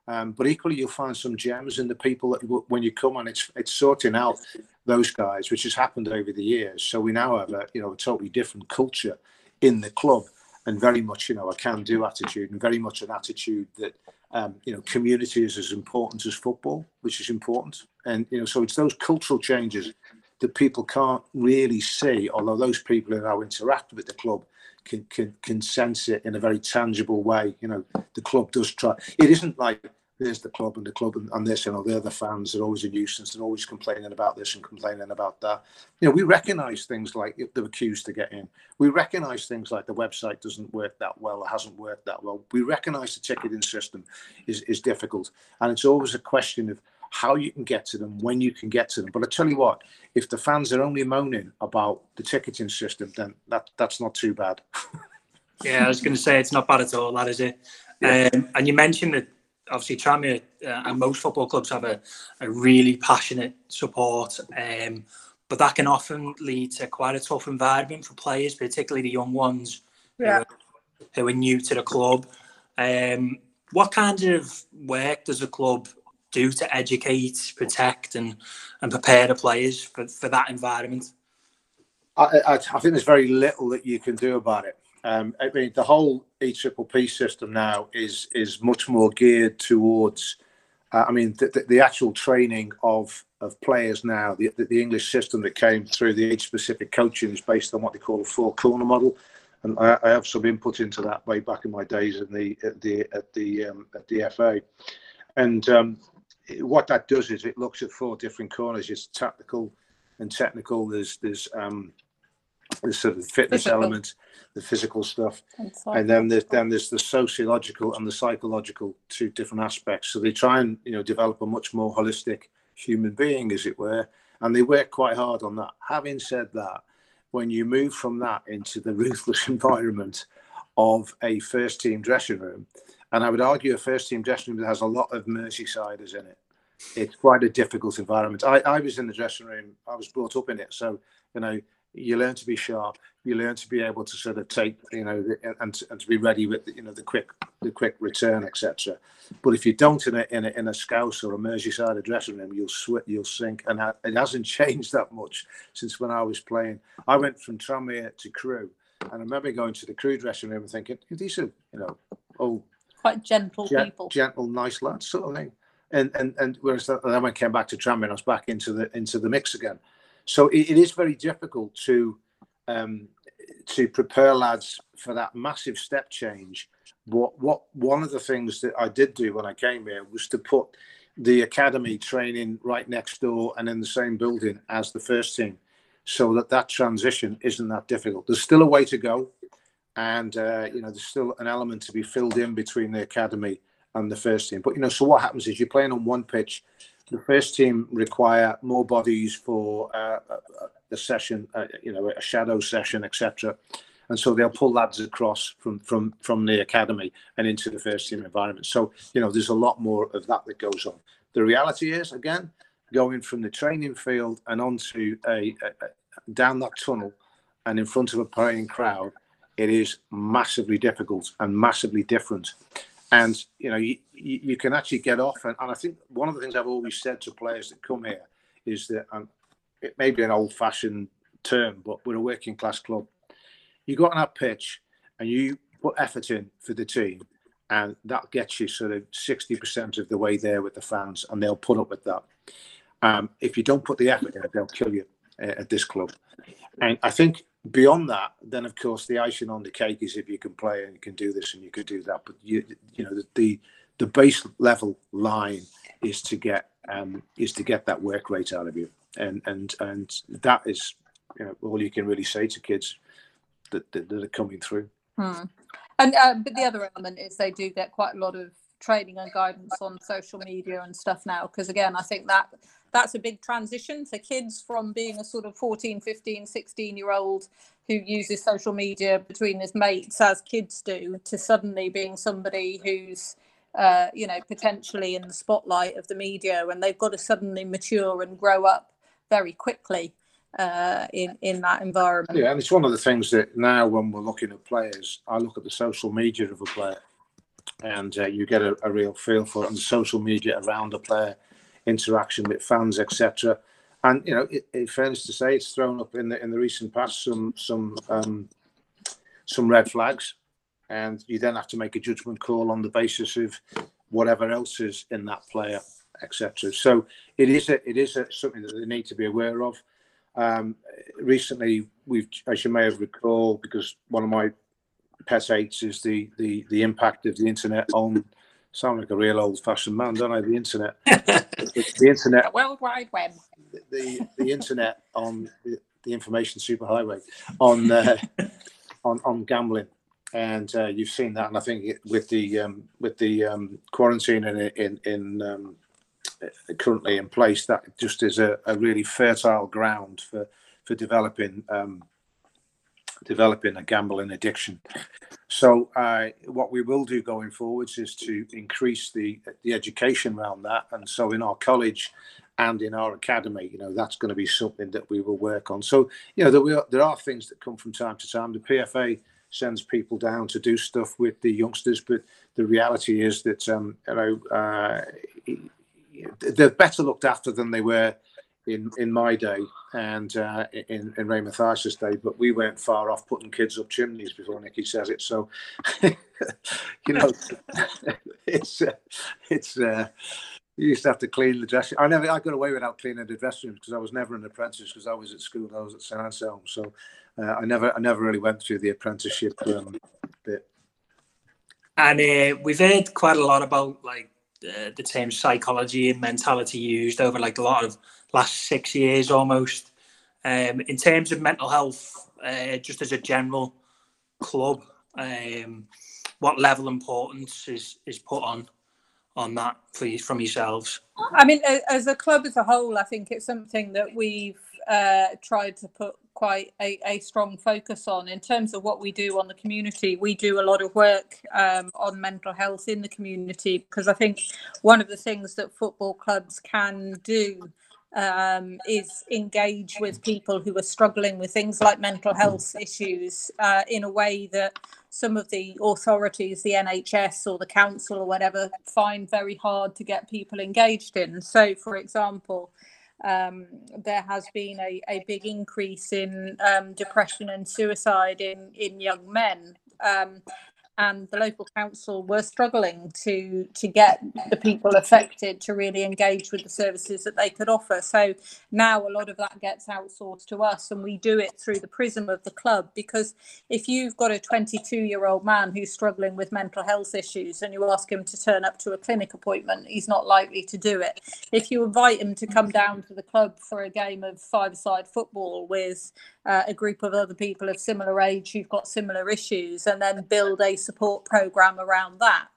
Um, but equally, you'll find some gems in the people that when you come and it's it's sorting out those guys, which has happened over the years. So we now have a you know a totally different culture in the club, and very much you know a can-do attitude, and very much an attitude that um, you know community is as important as football, which is important. And you know so it's those cultural changes that people can't really see, although those people who now interact with the club can, can can sense it in a very tangible way. You know, the club does try. It isn't like there's the club and the club and, and this, you know, they're the fans. They're always a nuisance. They're always complaining about this and complaining about that. You know, we recognise things like if were queues to get in. We recognise things like the website doesn't work that well or hasn't worked that well. We recognise the ticketing system is is difficult, and it's always a question of how you can get to them, when you can get to them. But I tell you what, if the fans are only moaning about the ticketing system, then that that's not too bad. Yeah, I was going to say it's not bad at all, that is it. Um, and you mentioned that obviously Tranmere uh, and most football clubs have a, a really passionate support, um, but that can often lead to quite a tough environment for players, particularly the young ones Yeah. who, are, who are new to the club. Um, what kind of work does the club do to educate, protect, and, and prepare the players for, for that environment? I, I, I think there's very little that you can do about it. Um, I mean, the whole EPPP system now is is much more geared towards. Uh, I mean, the, the, the actual training of of players now, the, the, English system that came through the age specific coaching is based on what they call a four corner model, and I, I have some input into that way back in my days in the at the at the um, at the FA, and um, what that does is it looks at four different corners. It's tactical and technical. There's there's um, there's sort of the fitness Physical. element, the physical stuff, And and then there's then there's the sociological and the psychological two different aspects. So they try and you know develop a much more holistic human being, as it were, and they work quite hard on that. Having said that, when you move from that into the ruthless environment of a first team dressing room, and I would argue a first team dressing room that has a lot of Merseysiders in it. It's quite a difficult environment. I, I was in the dressing room. I was brought up in it, so you know you learn to be sharp. You learn to be able to sort of take, you know, the, and to, and to be ready with, you know, the quick the quick return, etc. But if you don't in a in a, in a Scouse or a Merseyside dressing room, you'll sweat, you'll sink, and it hasn't changed that much since when I was playing. I went from Tranmere to Crewe, and I remember going to the Crewe dressing room and thinking, these are, you know, old quite gentle gen- people. gentle, nice lads, sort of thing. And and and whereas that, then when I came back to Tranmere, I was back into the into the mix again. So it, it is very difficult to um, to prepare lads for that massive step change. What what one of the things that I did do when I came here was to put the academy training right next door and in the same building as the first team, so that that transition isn't that difficult. There's still a way to go, and uh, you know there's still an element to be filled in between the academy and the first team. But you know, so what happens is you're playing on one pitch. The first team require more bodies for uh, a, a session, uh, you know, a shadow session, etc and so they'll pull lads across from from from the academy and into the first team environment. So you know, there's a lot more of that that goes on. The reality is, again, going from the training field and onto a, a, a down that tunnel and in front of a paying crowd, it is massively difficult and massively different. And you know, you, you, can actually get off. And, and I think one of the things I've always said to players that come here is that it may be an old-fashioned term, but we're a working class club you go on that pitch and you put effort in for the team, and that gets you sort of 60% of the way there with the fans, and they'll put up with that. Um, if you don't put the effort in, they'll kill you uh, at this club. And I think beyond that, then of course the icing on the cake is if you can play and you can do this and you can do that. But you, you know, the the, the base level line is to get um, is to get that work rate out of you, and and and that is you know all you can really say to kids that, that, that are coming through. Hmm. And uh, but the other element is they do get quite a lot of training and guidance on social media and stuff now because again i think that that's a big transition for kids from being a sort of 14 15 16 year old who uses social media between his mates as kids do to suddenly being somebody who's uh, you know potentially in the spotlight of the media and they've got to suddenly mature and grow up very quickly uh, in in that environment. Yeah, and it's one of the things that now when we're looking at players, I look at the social media of a player, and uh, you get a, a, real feel for it on social media around the player, interaction with fans, etc. And you know, it, in fairness to say, it's thrown up in the in the recent past some some um, some red flags, and you then have to make a judgment call on the basis of whatever else is in that player, etc. So it is a, it is a, something that they need to be aware of. Um, recently, we've, as you may have recalled, because one of my pet hates is the the the impact of the internet on. Sound like a real old-fashioned man, don't I? The internet, the, the, internet, the World Wide Web, the the internet on the, the information superhighway on uh, on on gambling, and uh, you've seen that. And I think with the um, with the um, quarantine in in in um, currently in place, that just is a, a really fertile ground for for developing um, developing a gambling addiction. So uh, what we will do going forwards is to increase the the education around that, and so in our college and in our academy, you know, that's going to be something that we will work on. So you know, there, will, there are things that come from time to time. The PFA sends people down to do stuff with the youngsters, but the reality is that um, you know. Uh, they're better looked after than they were in in my day and uh, in in Ray Mathias's day, but we weren't far off putting kids up chimneys before Nicky says it. So, you know, it's uh, it's uh, you used to have to clean the dressing. I never I got away without cleaning the dressing rooms because I was never an apprentice because I was at school. I was at St Anselm, so uh, I never I never really went through the apprenticeship um, bit. And uh, we've heard quite a lot about like uh, the term psychology and mentality used over like a lot of last six years almost. Um, in terms of mental health, uh, just as a general club, um, what level of importance is is put on on that you, from yourselves? I mean, as a club as a whole, I think it's something that we've uh, tried to put quite a, a, strong focus on in terms of what we do on the community. We do a lot of work um, on mental health in the community because I think one of the things that football clubs can do um, is engage with people who are struggling with things like mental health issues uh, in a way that some of the authorities, the NHS or the council or whatever, find very hard to get people engaged in. So, for example, um, there has been a, a big increase in um, depression and suicide in, in young men. Um, and the local council were struggling to to get the people affected to really engage with the services that they could offer. So now a lot of that gets outsourced to us, and we do it through the prism of the club. Because if you've got a 22 year old man who's struggling with mental health issues and you ask him to turn up to a clinic appointment, he's not likely to do it. If you invite him to come down to the club for a game of five side football with uh, a group of other people of similar age who've got similar issues and then build a support program around that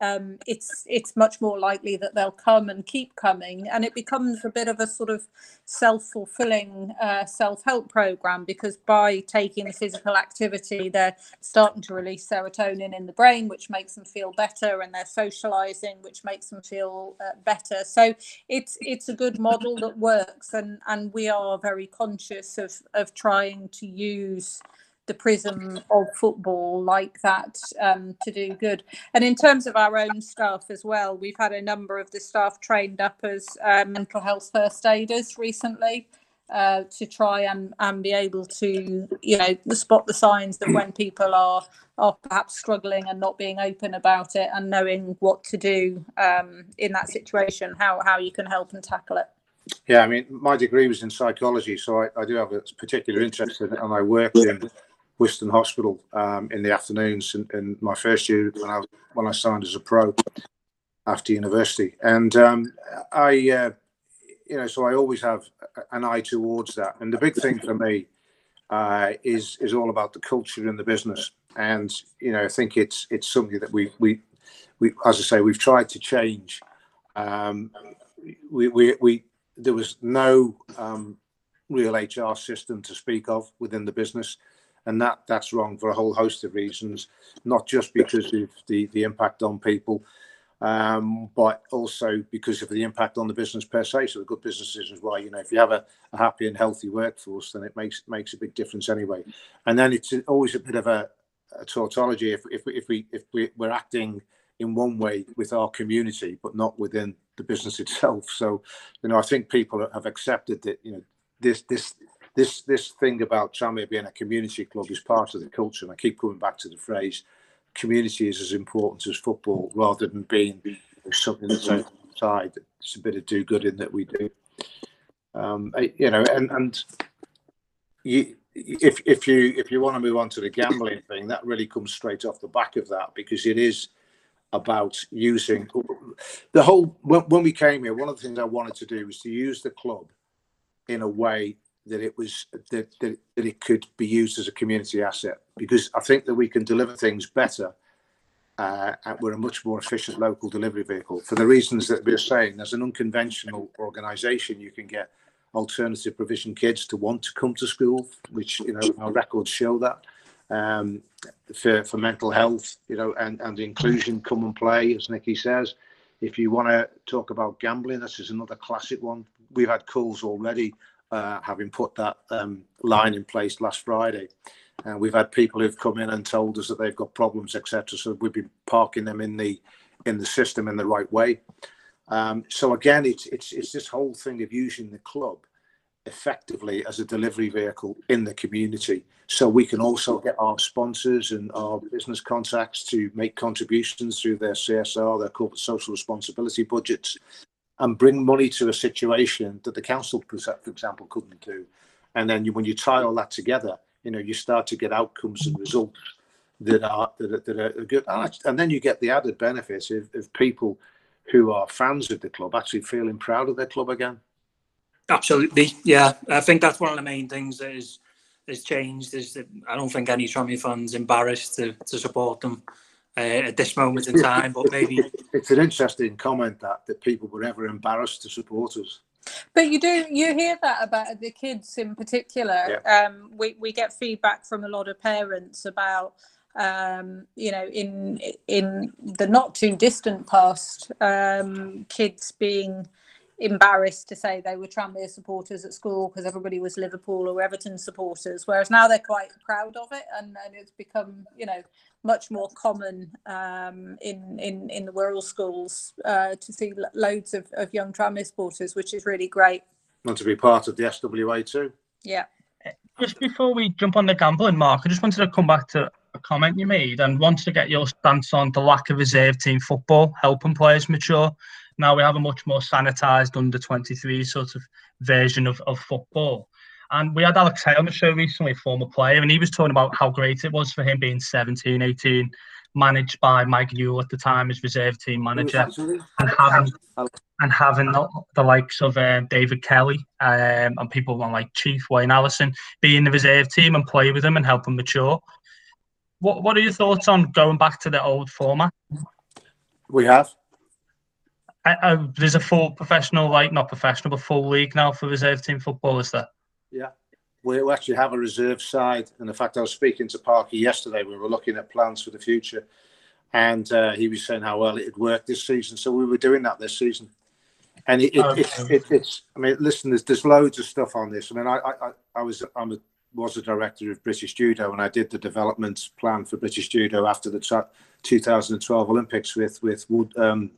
um, it's it's much more likely that they'll come and keep coming, and it becomes a bit of a sort of self-fulfilling uh, self-help program because by taking the physical activity, they're starting to release serotonin in the brain, which makes them feel better, and they're socializing, which makes them feel uh, better. So it's it's a good model that works, and and we are very conscious of of trying to use the prism of football like that um, to do good. And in terms of our own staff as well, we've had a number of the staff trained up as uh, mental health first aiders recently. Uh, to try and, and be able to, you know, spot the signs that when people are are perhaps struggling and not being open about it, and knowing what to do um, in that situation, how how you can help and tackle it. Yeah, I mean, my degree was in psychology, so I, I do have a particular interest in it, and I worked in Whiston Hospital um, in the afternoons in, in, my first year when I when I signed as a pro after university, and um, I, uh, you know, so I always have an eye towards that. And the big thing for me uh, is is all about the culture in the business, and you know, I think it's it's something that we we we as I say we've tried to change. Um, we, we we there was no um, real HR system to speak of within the business and that that's wrong for a whole host of reasons, not just because of the the impact on people, um, but also because of the impact on the business per se. So the good business decisions why you know if you have a, a, happy and healthy workforce, then it makes makes a big difference anyway. And then it's always a bit of a, a tautology if if we, if we if we, we're acting in one way with our community, but not within the business itself. So you know I think people have accepted that you know this this this this thing about Tranmere being a community club is part of the culture, and I keep coming back to the phrase: community is as important as football, rather than being something that's outside. It's a bit of do good in that we do. Um, you know, and and you, if if you if you want to move on to the gambling thing, that really comes straight off the back of that because it is about using the whole. When, when we came here, one of the things I wanted to do was to use the club in a way that it was that, that, that it could be used as a community asset because I think that we can deliver things better uh, we're a much more efficient local delivery vehicle for the reasons that we're saying. As an unconventional organisation, you can get alternative provision kids to want to come to school, which you know our records show that. Um, for for mental health, you know, and and inclusion, come and play, as Nikki says. If you want to talk about gambling, this is another classic one. We've had calls already uh, having put that um, line in place last Friday. And we've had people who've come in and told us that they've got problems, etc. So we've been parking them in the in the system in the right way. Um, so again, it's it's it's this whole thing of using the club effectively as a delivery vehicle in the community, so we can also get our sponsors and our business contacts to make contributions through their CSR, their corporate social responsibility budgets, and bring money to a situation that the council, for example, couldn't do. And then you, when you tie all that together, you know, you start to get outcomes and results that are that are, that are good. And then you get the added benefits of, of people who are fans of the club actually feeling proud of their club again. Absolutely, yeah. I think that's one of the main things that is has changed. Is that I don't think any Tranmere fans embarrassed to, to support them uh, at this moment in time. But maybe it's an interesting comment that that people were ever embarrassed to support us. But you do you hear that about the kids in particular. Yeah. Um, we we get feedback from a lot of parents about um, you know in in the not too distant past um, kids being embarrassed to say they were Tranmere supporters at school because everybody was Liverpool or Everton supporters, whereas now they're quite proud of it, and, and it's become you know much more common um, in in in the rural schools uh, to see loads of, of young Tranmere supporters, which is really great. And to be part of the SWA too. Yeah. Just before we jump on the gambling, Mark, I just wanted to come back to a comment you made and want to get your stance on the lack of reserve team football helping players mature. Now we have a much more sanitised under 23 sort of version of, of football. And we had Alex Hay on the show recently, former player, and he was talking about how great it was for him being 17, 18, managed by Mike Newell at the time as reserve team manager, and having and having the, the likes of um, David Kelly um, and people like Chief Wayne Allison be in the reserve team and play with them and help them mature. What What are your thoughts on going back to the old format? We have. I, I, there's a full professional, like not professional, but full league now for reserve team football. Is there? Yeah, we actually have a reserve side. And in fact, I was speaking to Parky yesterday. We were looking at plans for the future, and uh, he was saying how well it had worked this season. So we were doing that this season. And it, it, okay. it, it, it's, I mean, listen, there's, there's loads of stuff on this. I mean, I, I, I was, I'm a, was a director of British Judo, and I did the development plan for British Judo after the 2012 Olympics with with Wood, um,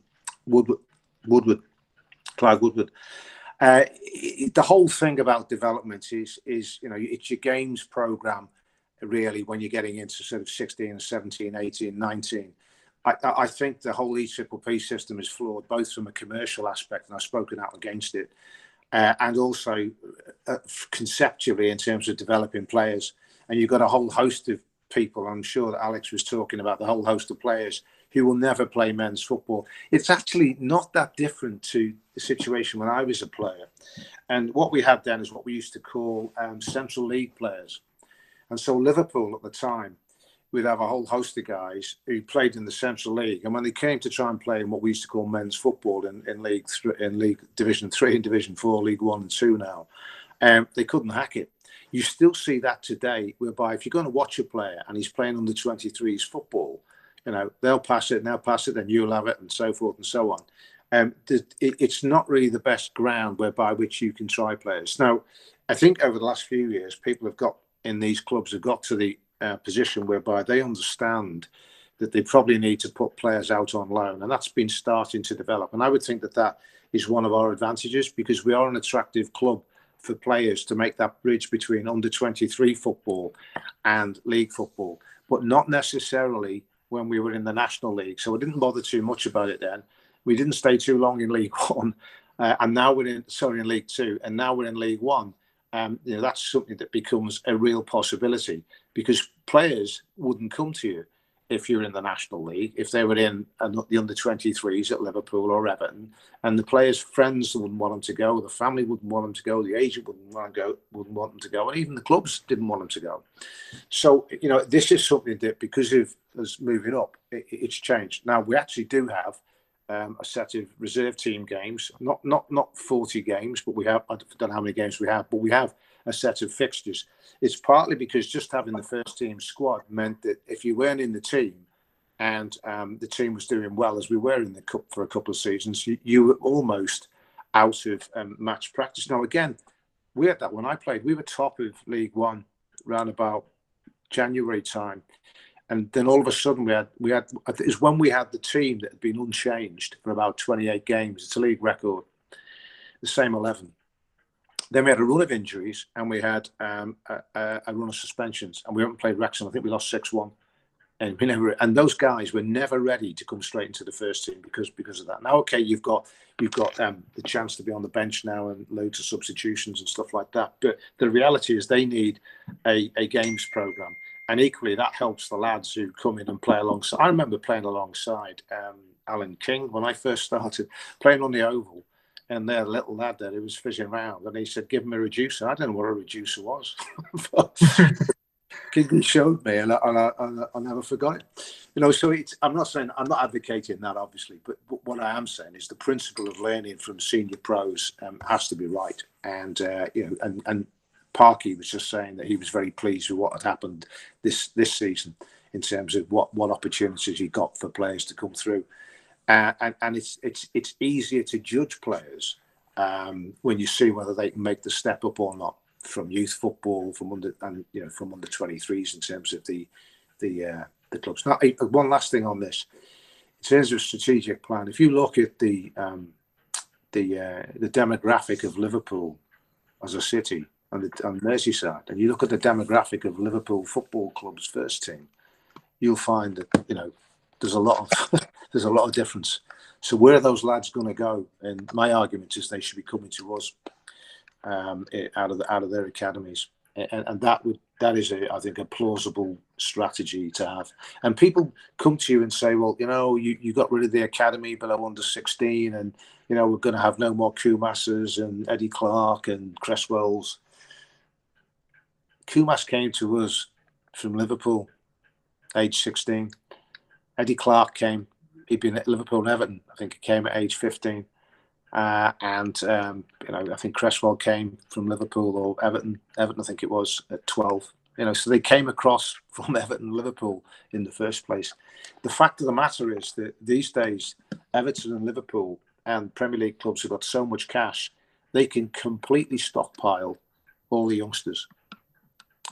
Woodward, Woodward, Clive Woodward. Uh, the whole thing about development is is you know it's your games program really when you're getting into sort of 16 17 18 19 I, I think the whole E-Triple-P system is flawed, both from a commercial aspect, and I've spoken out against it, uh, and also uh, conceptually in terms of developing players. And you've got a whole host of people. I'm sure that Alex was talking about the whole host of players who will never play men's football. It's actually not that different to the situation when I was a player. And what we had then is what we used to call um, Central League players. And so Liverpool at the time we'd have a whole host of guys who played in the Central League, and when they came to try and play in what we used to call men's football in, in League th- in League Division Three and Division Four, League One and Two now, um, they couldn't hack it. You still see that today, whereby if you're going to watch a player and he's playing under 23s football, you know they'll pass it, and they'll pass it, then you'll have it, and so forth and so on. Um, it's not really the best ground whereby which you can try players. Now, I think over the last few years, people have got in these clubs have got to the uh, position whereby they understand that they probably need to put players out on loan, and that's been starting to develop. And I would think that that is one of our advantages because we are an attractive club for players to make that bridge between under 23 football and league football, but not necessarily when we were in the National League. So I didn't bother too much about it then. We didn't stay too long in League One, uh, and now we're in sorry in League Two, and now we're in League One. Um, you know that's something that becomes a real possibility because players wouldn't come to you if you're in the National League, if they were in the under 23s at Liverpool or Everton, and the players' friends wouldn't want them to go, the family wouldn't want them to go, the agent wouldn't want to go, wouldn't want them to go, and even the clubs didn't want them to go. So you know, this is something that because of us moving up, it, it's changed. Now we actually do have um, a set of reserve team games, not not not 40 games, but we have I don't know how many games we have, but we have a set of fixtures. It's partly because just having the first team squad meant that if you weren't in the team and um, the team was doing well as we were in the cup for a couple of seasons, you, you were almost out of um, match practice. Now, again, we had that when I played. We were top of League One around about January time. And then all of a sudden we had we had it was when we had the team that had been unchanged for about 28 games. It's a league record. The same 11. Then we had a run of injuries and we had um, a, a, run of suspensions, and we haven't played Wrexham. I think we lost six one, and we never. And those guys were never ready to come straight into the first team because because of that. Now, okay, you've got you've got um, the chance to be on the bench now and loads of substitutions and stuff like that. But the reality is they need a, a games program, and equally that helps the lads who come in and play alongside. I remember playing alongside um, Alan King when I first started playing on the oval and their little lad there who was fishing around, and he said, "Give him a reducer." I don't know what a reducer was. King showed me, and I, and, I, and I, never forgot it. You know, so it's, I'm not saying I'm not advocating that, obviously, but, but, what I am saying is the principle of learning from senior pros um, has to be right, and uh, you know, and and Parky was just saying that he was very pleased with what had happened this this season in terms of what what opportunities he got for players to come through. Uh, and, and it's it's it's easier to judge players um, when you see whether they can make the step up or not from youth football, from under and you know from under 23s in terms of the the uh, the clubs. Now, one last thing on this, in terms of strategic plan, if you look at the um, the uh, the demographic of Liverpool as a city on, the, on Merseyside, and you look at the demographic of Liverpool Football Club's first team, you'll find that you know there's a lot of there's a lot of difference. So where are those lads going to go? And my argument is they should be coming to us um, out of the, out of their academies, and, and that would that is a I think a plausible strategy to have. And people come to you and say, well, you know, you, you got rid of the academy below under 16, and you know we're going to have no more Koumases and Eddie Clark and Cresswells. Koumas came to us from Liverpool, age 16. Eddie Clark came. He'd been at Liverpool and Everton. I think he came at age 15. Uh, and um, you know, I think Cresswell came from Liverpool or Everton. Everton, I think it was at 12. You know, so they came across from Everton, Liverpool in the first place. The fact of the matter is that these days, Everton and Liverpool and Premier League clubs have got so much cash, they can completely stockpile all the youngsters,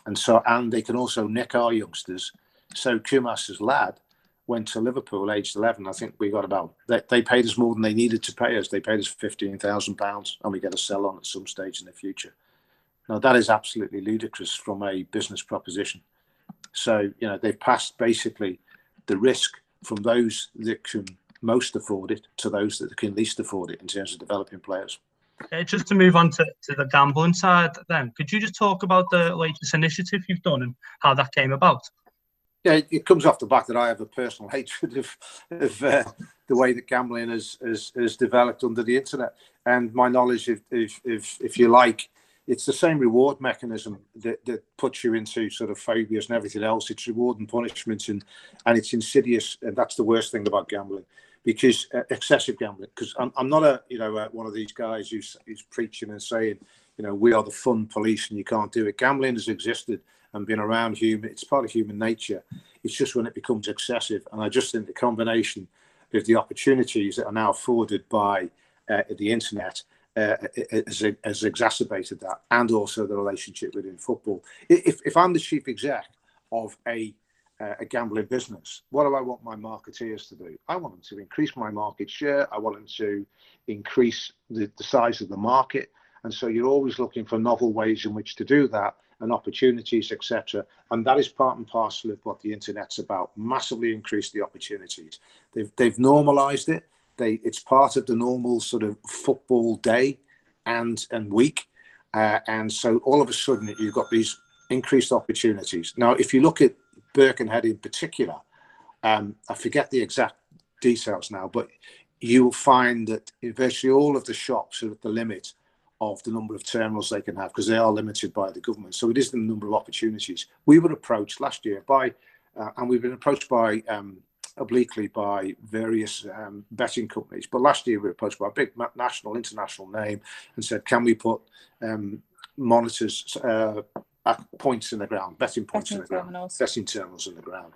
and so and they can also nick our youngsters. So Koumas's lad went to Liverpool aged 11. I think we got about, they, they paid us more than they needed to pay us. They paid us £15,000 and we get a sell on at some stage in the future. Now, that is absolutely ludicrous from a business proposition. So, you know, they've passed basically the risk from those that can most afford it to those that can least afford it in terms of developing players. Uh, just to move on to, to the gambling side, then, could you just talk about the latest initiative you've done and how that came about? Yeah, it comes off the back that I have a personal hatred of, of uh, the way that gambling has, has, has developed under the internet. And my knowledge, if, if, if, if you like, it's the same reward mechanism that, that puts you into sort of phobias and everything else. It's reward and punishment, and, and it's insidious. And that's the worst thing about gambling because uh, excessive gambling. Because I'm, I'm not a, you know, uh, one of these guys who's, who's preaching and saying, you know, we are the fun police and you can't do it. Gambling has existed and being around human, it's part of human nature. It's just when it becomes excessive. And I just think the combination of the opportunities that are now afforded by uh, the internet uh, has, has, exacerbated that, and also the relationship within football. If, if I'm the chief exec of a uh, a gambling business, what do I want my marketeers to do? I want them to increase my market share. I want them to increase the, the size of the market. And so you're always looking for novel ways in which to do that and opportunities, etc. And that is part and parcel of what the internet's about. Massively increase the opportunities. They've they've normalised it. They it's part of the normal sort of football day and and week. Uh, and so all of a sudden you've got these increased opportunities. Now, if you look at Birkenhead in particular, um, I forget the exact details now, but you will find that virtually all of the shops are at the limit of the number of terminals they can have because they are limited by the government. So it is the number of opportunities. We were approached last year by, uh, and we've been approached by um, obliquely by various um, betting companies. But last year we were approached by a big national, international name and said, can we put um, monitors, uh, points in the ground, betting points betting in the terminals. ground, betting terminals in the ground?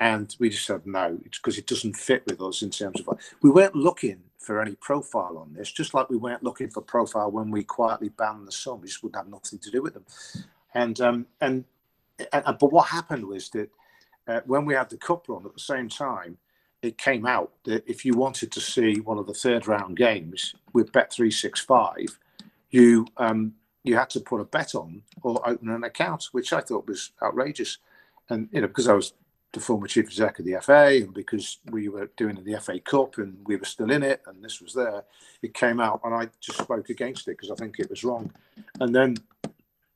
And we just said no, it's because it doesn't fit with us in terms of. We weren't looking for any profile on this, just like we weren't looking for profile when we quietly banned the Sun. We just would have nothing to do with them. And um, and, and but what happened was that uh, when we had the cup run at the same time, it came out that if you wanted to see one of the third round games with Bet three six five, you um, you had to put a bet on or open an account, which I thought was outrageous. And you know, because I was the former chief exec of the FA, and because we were doing the FA Cup and we were still in it, and this was there, it came out, and I just spoke against it because I think it was wrong. And then,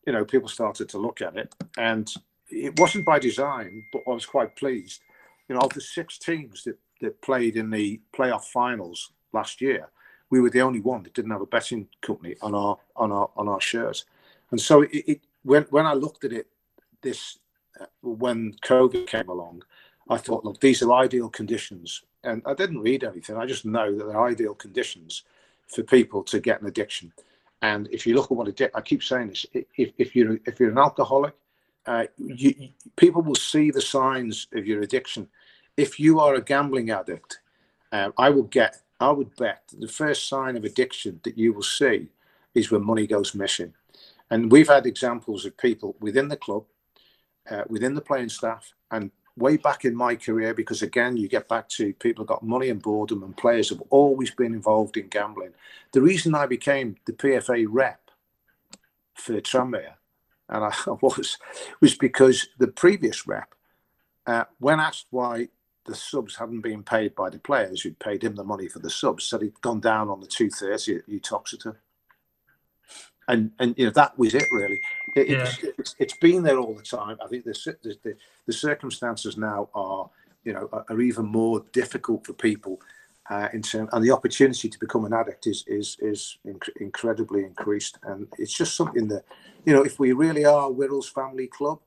you know, people started to look at it, and it wasn't by design, but I was quite pleased. You know, of the six teams that, that played in the playoff finals last year, we were the only one that didn't have a betting company on our on our on our shirt. And so it, it when when I looked at it this when COVID came along, I thought, look, these are ideal conditions. And I didn't read anything. I just know that they're ideal conditions for people to get an addiction. And if you look at what it, I keep saying this: if, if you're if you're an alcoholic, uh, you, people will see the signs of your addiction. If you are a gambling addict, uh, I will get, I would bet the first sign of addiction that you will see is when money goes missing. And we've had examples of people within the club uh, within the playing staff and way back in my career because again you get back to people have got money and boredom and players have always been involved in gambling the reason i became the pfa rep for tranmere and i was was because the previous rep uh, when asked why the subs hadn't been paid by the players who'd paid him the money for the subs, said he'd gone down on the two thirty at Uttoxeter. And and you know that was it really. It, Yeah. it's, it's, it's been there all the time. I think the, the the the circumstances now are you know are, are even more difficult for people uh, in term, and the opportunity to become an addict is is is inc- incredibly increased. And it's just something that you know if we really are Wirral's family club,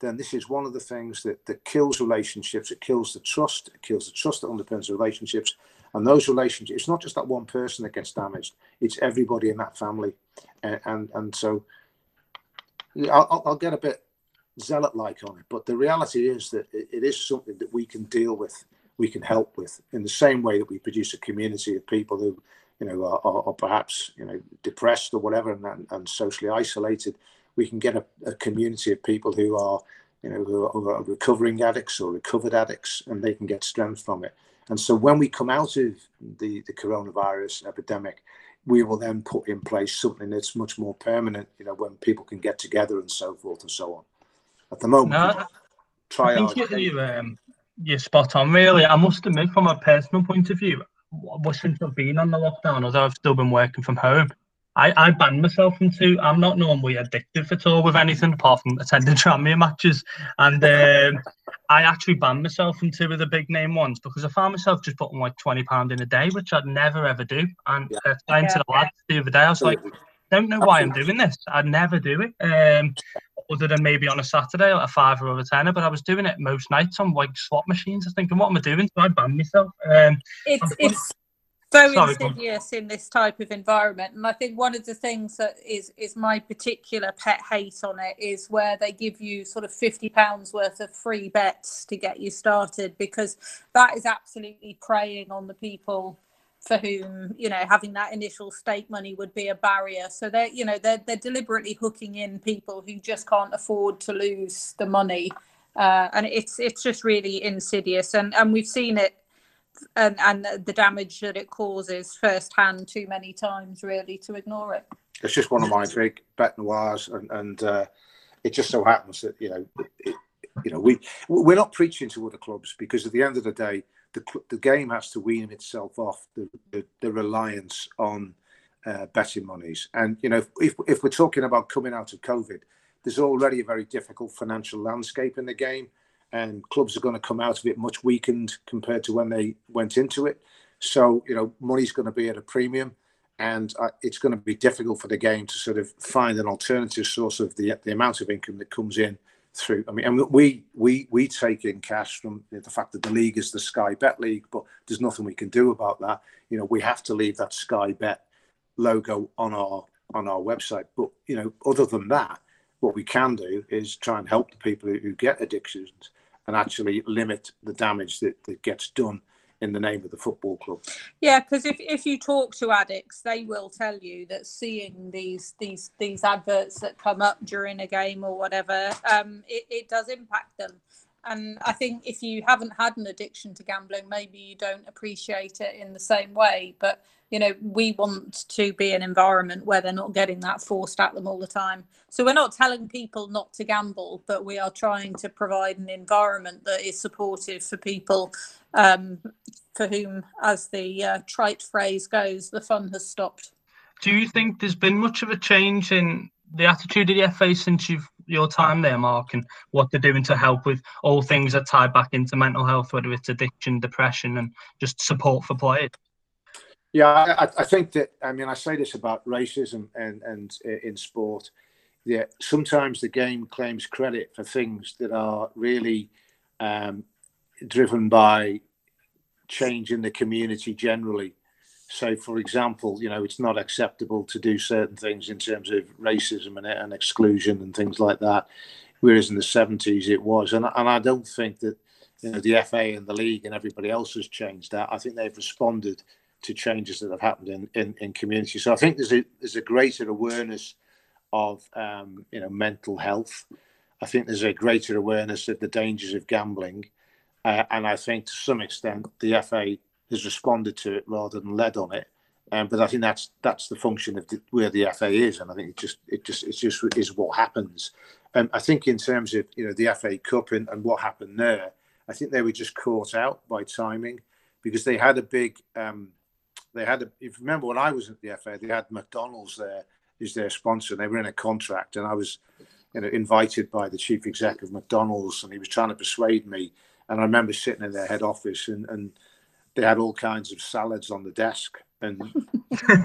then this is one of the things that, that kills relationships. It kills the trust. It kills the trust that underpins relationships. And those relationships, it's not just that one person that gets damaged. It's everybody in that family. And and, so I'll, I'll- get a bit zealot-like on it, but the reality is that it, it is something that we can deal with, we can help with, in the same way that we produce a community of people who, you know, are, are, are perhaps you know depressed or whatever and, and, and socially isolated. We can get a, a community of people who are, you know, who are recovering addicts or recovered addicts, and they can get strength from it. And so when we come out of the, the coronavirus epidemic, we will then put in place something that's much more permanent, you know, when people can get together and so forth and so on. At the moment, No, try I think you, you, um, you're spot on, really. I must admit, from a personal point of view, since I've been on the lockdown, although I've still been working from home, I, I banned myself from two. I'm not normally addictive at all with anything apart from attending Tranmere matches, and um, I actually banned myself from two of the big name ones because I found myself just putting like twenty pound in a day, which I'd never ever do. And Yeah. uh, saying to the lads the other day, I was like, don't know why I'm doing this. I'd never do it. Um, other than maybe on a Saturday, like a five or a tenner, but I was doing it most nights on like slot machines. I was thinking, what am I doing? So I banned myself. Um, it's it's so Sorry, insidious in this type of environment and i think one of the things that is is my particular pet hate on it is where they give you sort of 50 pounds worth of free bets to get you started because that is absolutely preying on the people for whom you know having that initial stake money would be a barrier. So they're you know they're, they're deliberately hooking in people who just can't afford to lose the money. Uh, and it's it's just really insidious and and we've seen it and and the damage that it causes firsthand too many times really to ignore it. It's just one of my big bet noirs, and and uh, it just so happens that you know, it, you know, we we're not preaching to other clubs because at the end of the day, the the game has to wean itself off the the, the reliance on uh, betting monies, and you know, if if we're talking about coming out of COVID, there's already a very difficult financial landscape in the game, and clubs are going to come out of it much weakened compared to when they went into it. So you know, money's going to be at a premium and uh, it's going to be difficult for the game to sort of find an alternative source of the the amount of income that comes in through. I mean, and we we we take in cash from the fact that the league is the Sky Bet League, but there's nothing we can do about that. You know, we have to leave that Sky Bet logo on our on our website. But you know, other than that, what we can do is try and help the people who, who get addictions and actually limit the damage that, that gets done in the name of the football club. yeah because if, if you talk to addicts they will tell you that seeing these these these adverts that come up during a game or whatever um it, it does impact them and i think if you haven't had an addiction to gambling maybe you don't appreciate it in the same way but you know we want to be an environment where they're not getting that forced at them all the time so we're not telling people not to gamble but we are trying to provide an environment that is supportive for people um, for whom as the uh, trite phrase goes the fun has stopped do you think there's been much of a change in the attitude of the FA since your time there, Mark, and what they're doing to help with all things that tie back into mental health, whether it's addiction, depression, and just support for players? Yeah, I, I think that. I mean, I say this about racism and and uh, in sport. Yeah, sometimes the game claims credit for things that are really um, driven by change in the community generally. So, for example, you know, it's not acceptable to do certain things in terms of racism and, and exclusion and things like that, whereas in the seventies it was. And and I don't think that you know the FA and the league and everybody else has changed that. I think they've responded to changes that have happened in, in, in community. So I think there's a there's a greater awareness of um, you know mental health. I think there's a greater awareness of the dangers of gambling, uh, and I think to some extent the FA has responded to it rather than led on it. Um, but I think that's that's the function of the, where the FA is, and I think it just it just it just is what happens. Um, I think in terms of you know the FA Cup and, and what happened there, I think they were just caught out by timing because they had a big. Um, they had a. If you remember when I was at the FA, they had McDonald's there as their sponsor. And they were in a contract, and I was, you know, invited by the chief exec of McDonald's, and he was trying to persuade me. And I remember sitting in their head office, and, and they had all kinds of salads on the desk. And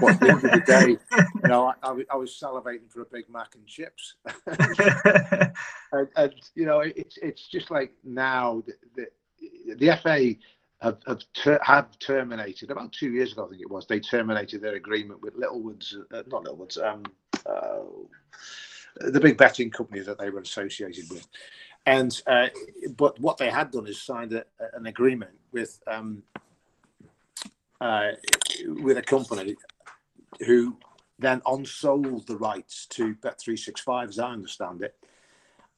what, at the end of the day, you know, I, I, was salivating for a Big Mac and chips. and, and, you know, it's it's just like now the, the, the FA have have, ter- have, terminated about two years ago. I think it was. They terminated their agreement with Littlewoods, uh, not Littlewoods, um, uh, the big betting company that they were associated with. And uh, but what they had done is signed a, an agreement with um, uh, with a company who then on-sold the rights to Bet365, as I understand it.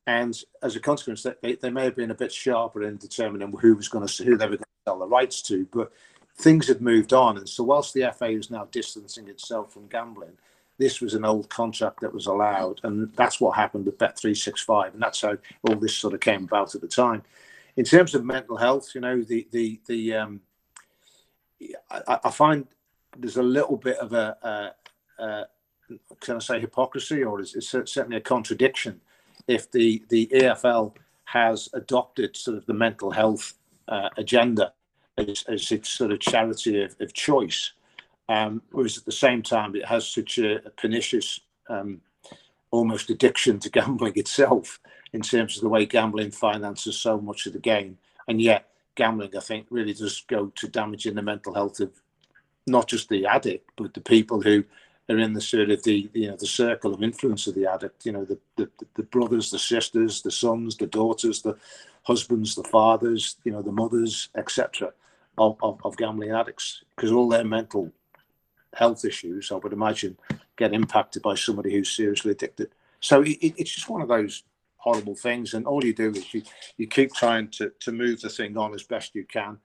And as a consequence, they, they may have been a bit sharper in determining who was going to who they were going sell the rights to, but things had moved on. And so, whilst the FA is now distancing itself from gambling, this was an old contract that was allowed, and that's what happened with Bet365, and that's how all this sort of came about at the time. In terms of mental health, you know, the the the um, I, I find there's a little bit of a, can I say hypocrisy, or is it certainly a contradiction if the the EFL has adopted sort of the mental health uh, agenda as, as, its sort of charity of, of choice, um, whereas at the same time it has such a, a pernicious, um, almost addiction to gambling itself in terms of the way gambling finances so much of the game, and yet gambling, I think, really does go to damaging the mental health of not just the addict, but the people who are in the sort of the you know the circle of influence of the addict. You know, the the, the brothers, the sisters, the sons, the daughters, the husbands, the fathers, you know, the mothers, etc. Of, of, of gambling addicts, because all their mental health issues, I would imagine, get impacted by somebody who's seriously addicted. So it, it's just one of those horrible things. And all you do is you, you keep trying to, to move the thing on as best you can.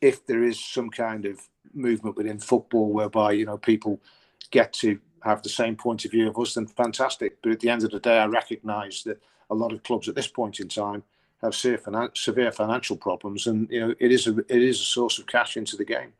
If there is some kind of movement within football whereby, you know, people get to have the same point of view of us, then fantastic. But at the end of the day, I recognise that a lot of clubs at this point in time have severe financial problems, and you know it is a it is a source of cash into the game.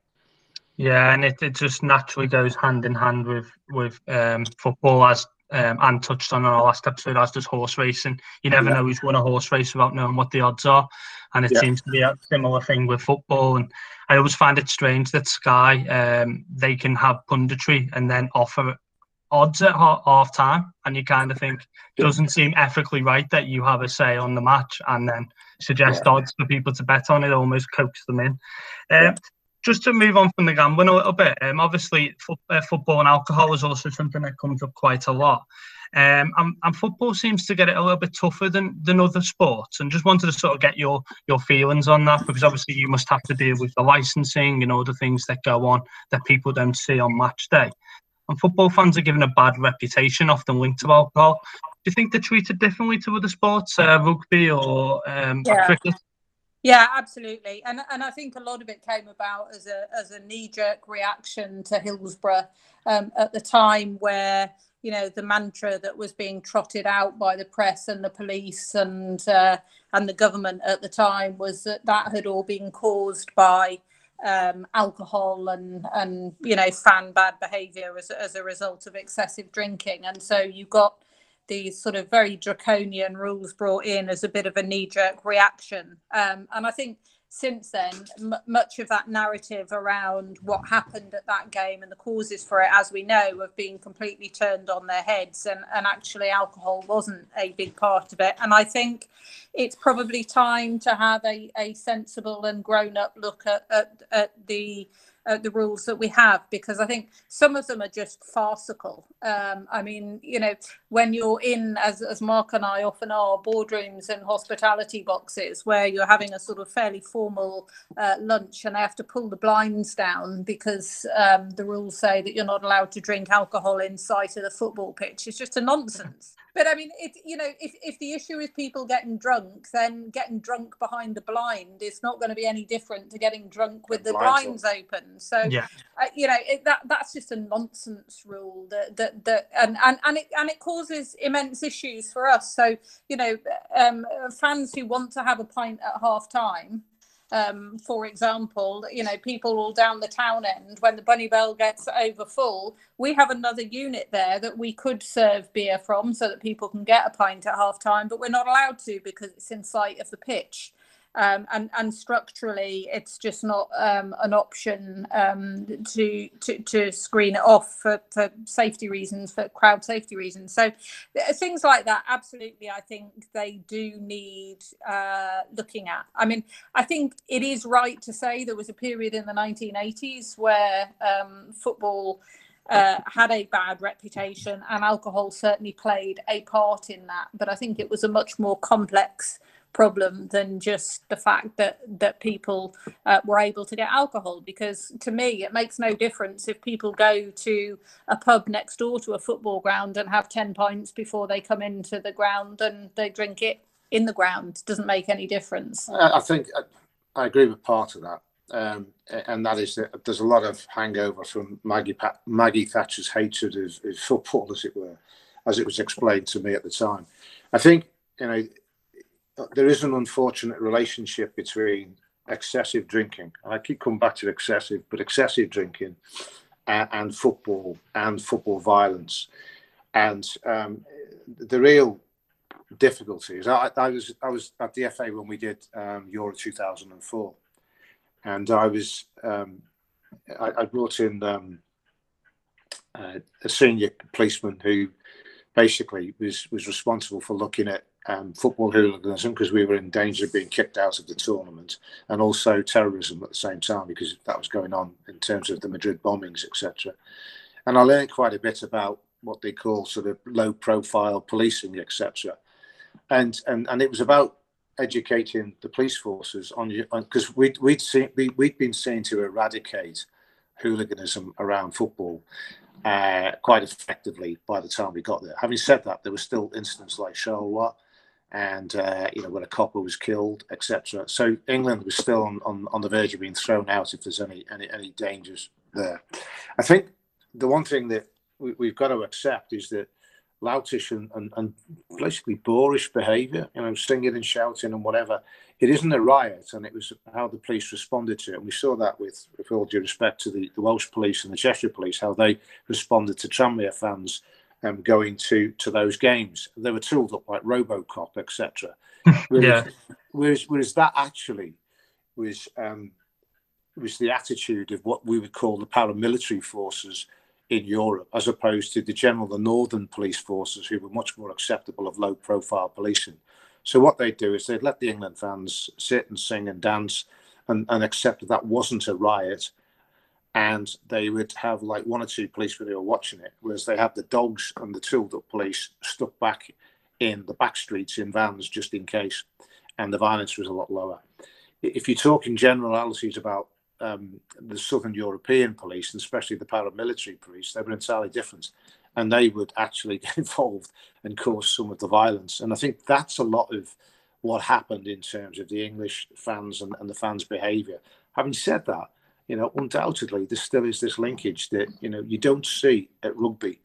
Yeah, and it, it just naturally goes hand in hand with with um, football, as um, and touched on in our last episode, as does horse racing. You never yeah. know who's won a horse race without knowing what the odds are. And it yeah. seems to be a similar thing with football. And I always find it strange that Sky, um, they can have punditry and then offer odds at half time. And you kind of think, it doesn't seem ethically right that you have a say on the match and then suggest yeah. odds for people to bet on it, almost coax them in. Um, just to move on from the gambling a little bit, um, obviously fo- uh, football and alcohol is also something that comes up quite a lot. Um, and, and, football seems to get it a little bit tougher than, than other sports. And just wanted to sort of get your your feelings on that because obviously you must have to deal with the licensing and all the things that go on that people don't see on match day. And football fans are given a bad reputation, often linked to alcohol. Do you think they're treated differently to other sports, uh, rugby or, um, yeah. cricket? Yeah, absolutely, and and I think a lot of it came about as a as a knee jerk reaction to Hillsborough um, at the time, where you know the mantra that was being trotted out by the press and the police and uh, and the government at the time was that that had all been caused by um, alcohol and and you know fan bad behaviour as as a result of excessive drinking, and so you got these sort of very draconian rules brought in as a bit of a knee jerk reaction. Um, and I think since then, m- much of that narrative around what happened at that game and the causes for it, as we know, have been completely turned on their heads. And, and actually, alcohol wasn't a big part of it. And I think it's probably time to have a, a sensible and grown up look at, at, at the uh, the rules that we have because I think some of them are just farcical. Um, I mean, you know, when you're in, as, as Mark and I often are, boardrooms and hospitality boxes where you're having a sort of fairly formal uh, lunch and they have to pull the blinds down because um, the rules say that you're not allowed to drink alcohol in sight of the football pitch. It's just a nonsense. But I mean, it you know, if if the issue is people getting drunk, then getting drunk behind the blind is not going to be any different to getting drunk with the blinds, blinds open. So yeah. uh, you know, it, that that's just a nonsense rule that that that and and and it and it causes immense issues for us. So you know, um, fans who want to have a pint at half time um, for example, you know, people all down the town end, when the Bunny Bell gets over full, we have another unit there that we could serve beer from so that people can get a pint at half time, but we're not allowed to because it's in sight of the pitch um, and and structurally it's just not um, an option um, to, to to screen it off for, for safety reasons for crowd safety reasons. So things like that absolutely i think they do need uh, looking at. I mean i think it is right to say there was a period in the 1980s where um, football uh, had a bad reputation and alcohol certainly played a part in that but i think it was a much more complex problem than just the fact that that people uh, were able to get alcohol because to me it makes no difference if people go to a pub next door to a football ground and have 10 pints before they come into the ground and they drink it in the ground. It doesn't make any difference. I think i, agree with part of that. Um, and that is that there's a lot of hangover from Maggie, Maggie Thatcher's hatred of, of football, as it were, as it was explained to me at the time. I think you know there is an unfortunate relationship between excessive drinking. I keep coming back to excessive, but excessive drinking and, and football and football violence. And um, the real difficulty is I, I, was I was at the FA when we did um, Euro 2004, and I was um, I, I, brought in um, uh, a senior policeman who basically was was responsible for looking at um, football hooliganism because we were in danger of being kicked out of the tournament, and also terrorism at the same time because that was going on in terms of the Madrid bombings, etc. And I learned quite a bit about what they call sort of low profile policing, etc. And and and it was about educating the police forces on because we'd we'd seen we, we'd been seen to eradicate hooliganism around football uh, quite effectively by the time we got there. Having said that, there were still incidents like Charleroi and uh, you know when a copper was killed, etc. So England was still on, on, on the verge of being thrown out if there's any any, any dangers there. I think the one thing that we, have got to accept is that loutish and, and, and basically boorish behaviour, you know, singing and shouting and whatever, it isn't a riot, and it was how the police responded to it. And we saw that with, with all due respect to the, the Welsh police and the Cheshire police, how they responded to Tranmere fans um, going to to those games. They were tooled up like RoboCop, etc. Whereas, yeah. whereas, whereas that actually was um, was the attitude of what we would call the paramilitary forces in Europe, as opposed to the general, the northern police forces, who were much more acceptable of low profile policing. So what they'd do is they'd let the England fans sit and sing and dance and, and accept that that wasn't a riot and they would have like one or two police they were watching it, whereas they had the dogs and the tooled up police stuck back in the back streets in vans just in case, and the violence was a lot lower. If you're talking generalities about um, the Southern European police, and especially the paramilitary police, they were entirely different, and they would actually get involved and cause some of the violence. And I think that's a lot of what happened in terms of the English fans and, and the fans' behaviour. Having said that, you know, undoubtedly there still is this linkage that you know you don't see at rugby,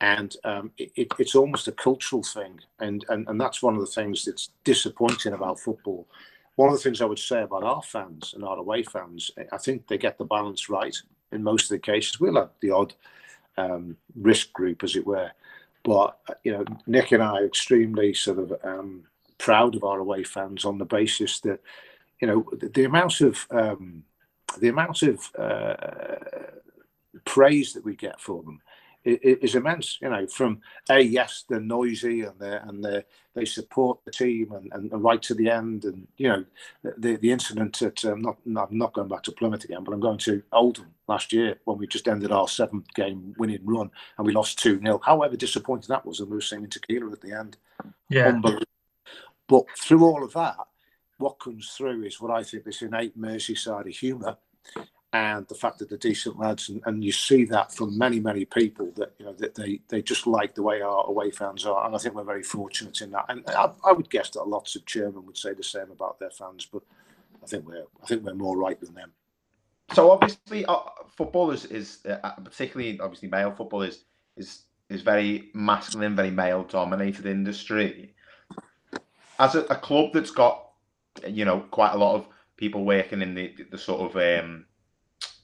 and um, it, it's almost a cultural thing, and, and and that's one of the things that's disappointing about football. One of the things I would say about our fans and our away fans, I think they get the balance right in most of the cases. We'll have the odd um, risk group, as it were, but you know, Nick and I are extremely sort of um, proud of our away fans on the basis that you know the, the amount of um, the amount of uh, praise that we get for them is immense. You know, from a yes, they're noisy and they and they they support the team and, and, and, right to the end. And you know, the the incident at um, not I'm not going back to Plymouth again, but I'm going to Oldham last year when we just ended our seventh game winning run and we lost two 0 However disappointing that was, and we were singing tequila at the end. Yeah. But through all of that, what comes through is what I think this innate Merseyside humour and the fact that they're decent lads, and, and you see that from many many people that you know that they they just like the way our away fans are, and I think we're very fortunate in that. And I, I would guess that lots of chairmen would say the same about their fans, but I think we're I think we're more right than them. So obviously, uh, football is, is uh, particularly obviously male football is is is very masculine, very male dominated industry. As a, a, club that's got you know quite a lot of people working in the the sort of um,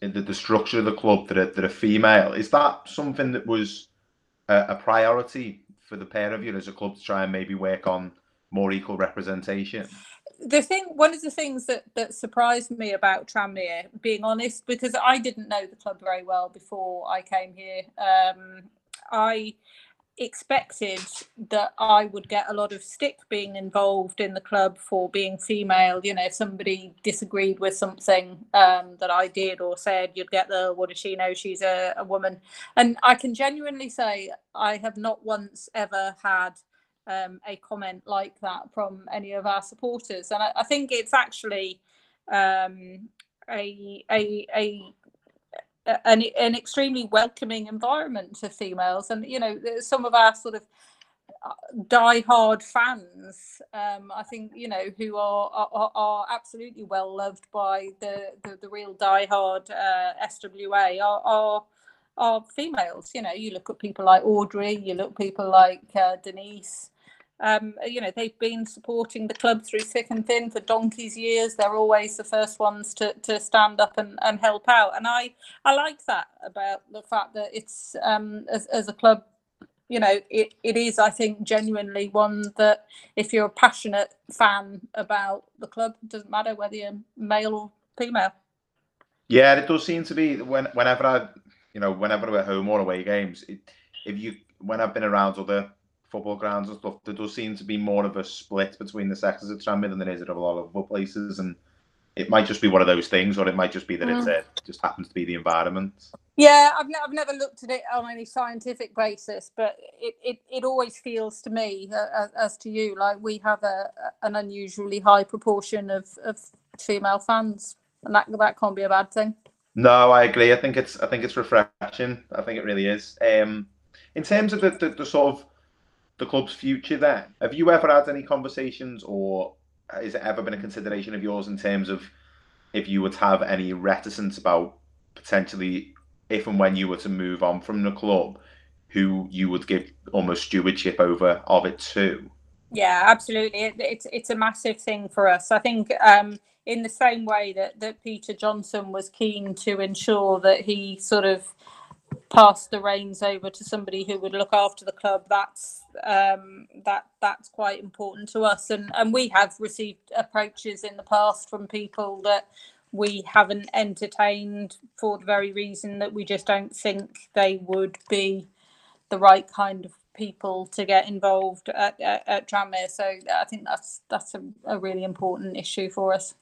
the, the structure of the club that are, that are female, is that something that was a, a priority for the pair of you as a club to try and maybe work on more equal representation? the thing one of the things that that surprised me about Tranmere, being honest, because I didn't know the club very well before I came here. Um, I expected that I would get a lot of stick being involved in the club for being female. You know, if somebody disagreed with something um, that I did or said, you'd get the what does she know? She's a, a woman. And I can genuinely say I have not once ever had um, a comment like that from any of our supporters. And I, I think it's actually um, a, a, a an, an extremely welcoming environment to females. And you know some of our sort of uh, die-hard fans um, i think you know who are are, are absolutely well loved by the the, the real die-hard uh, swa are, are are females. You know you look at people like audrey you look people like uh, denise um, you know, they've been supporting the club through thick and thin for donkey's years. They're always the first ones to, to stand up and, and help out. And I, I like that about the fact that it's um, as, as a club, you know, it, it is, I think, genuinely one that if you're a passionate fan about the club, it doesn't matter whether you're male or female. Yeah, it does seem to be when whenever I, you know, whenever we're home or away games, it, if you when I've been around other football grounds and stuff, there does seem to be more of a split between the sexes at Tranmere than there is at a lot of other places, and it might just be one of those things, or it might just be that mm. it's uh, just happens to be the environment. Yeah, I've, ne- I've never looked at it on any scientific basis, but it, it, it always feels to me, uh, as, as, to you, like we have a an unusually high proportion of, of female fans, and that that can't be a bad thing. No, I agree. I think it's I think it's refreshing. I think it really is. Um, in terms of the, the, the sort of the club's future there. Have you ever had any conversations, or has it ever been a consideration of yours in terms of if you would have any reticence about potentially if and when you were to move on from the club, who you would give almost stewardship over of it to? Yeah, absolutely. It, it's it's a massive thing for us. I think um, in the same way that that Peter Johnson was keen to ensure that he sort of passed the reins over to somebody who would look after the club that's um, that that's quite important to us and and we have received approaches in the past from people that we haven't entertained for the very reason that we just don't think they would be the right kind of people to get involved at, at, at Tranmere. So I think that's that's a, a really important issue for us.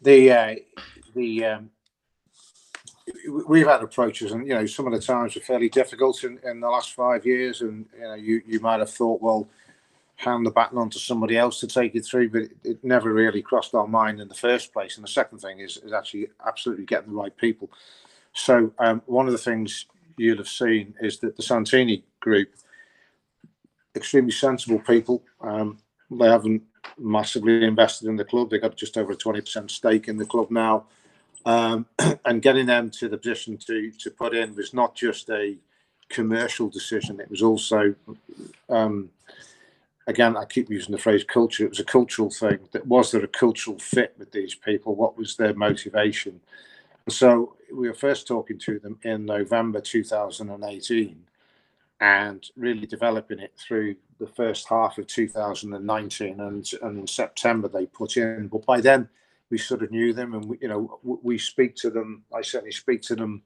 The uh, the um, we've had approaches, and you know, some of the times were fairly difficult in, in the last five years, and you know, you, you might have thought, well, hand the baton on to somebody else to take it through, but it, it, never really crossed our mind in the first place. And the second thing is, is actually absolutely getting the right people. So um, one of the things you'll have seen is that the Santini group, extremely sensible people. Um, they haven't massively invested in the club. They've got just over a twenty percent stake in the club now um, and getting them to the position to to put in was not just a commercial decision; it was also, um, again, I keep using the phrase culture. It was a cultural thing. That was there a cultural fit with these people? What was their motivation? so we were first talking to them in November 2018 and really developing it through the first half of 2019 and, and in September they put in but by then we sort of knew them, and we, you know we speak to them. I certainly speak to them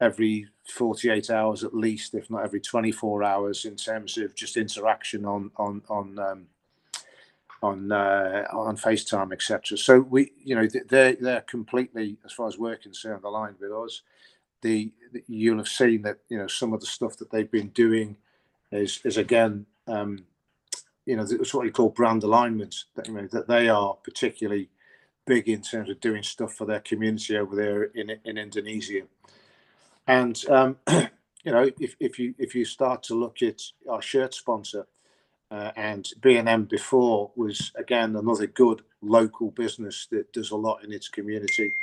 every 48 hours at least, if not every 24 hours, in terms of just interaction on on on um, on uh, on FaceTime, etc. So we, you know, they're they're completely, as far as we're concerned, aligned with us. The, the you'll have seen that you know some of the stuff that they've been doing is is again. Um, you know, it's what you call brand alignment. That you know that they are particularly big in terms of doing stuff for their community over there in in Indonesia. And um, you know, if, if you if you start to look at our shirt sponsor, uh, and B&M before was again another good local business that does a lot in its community.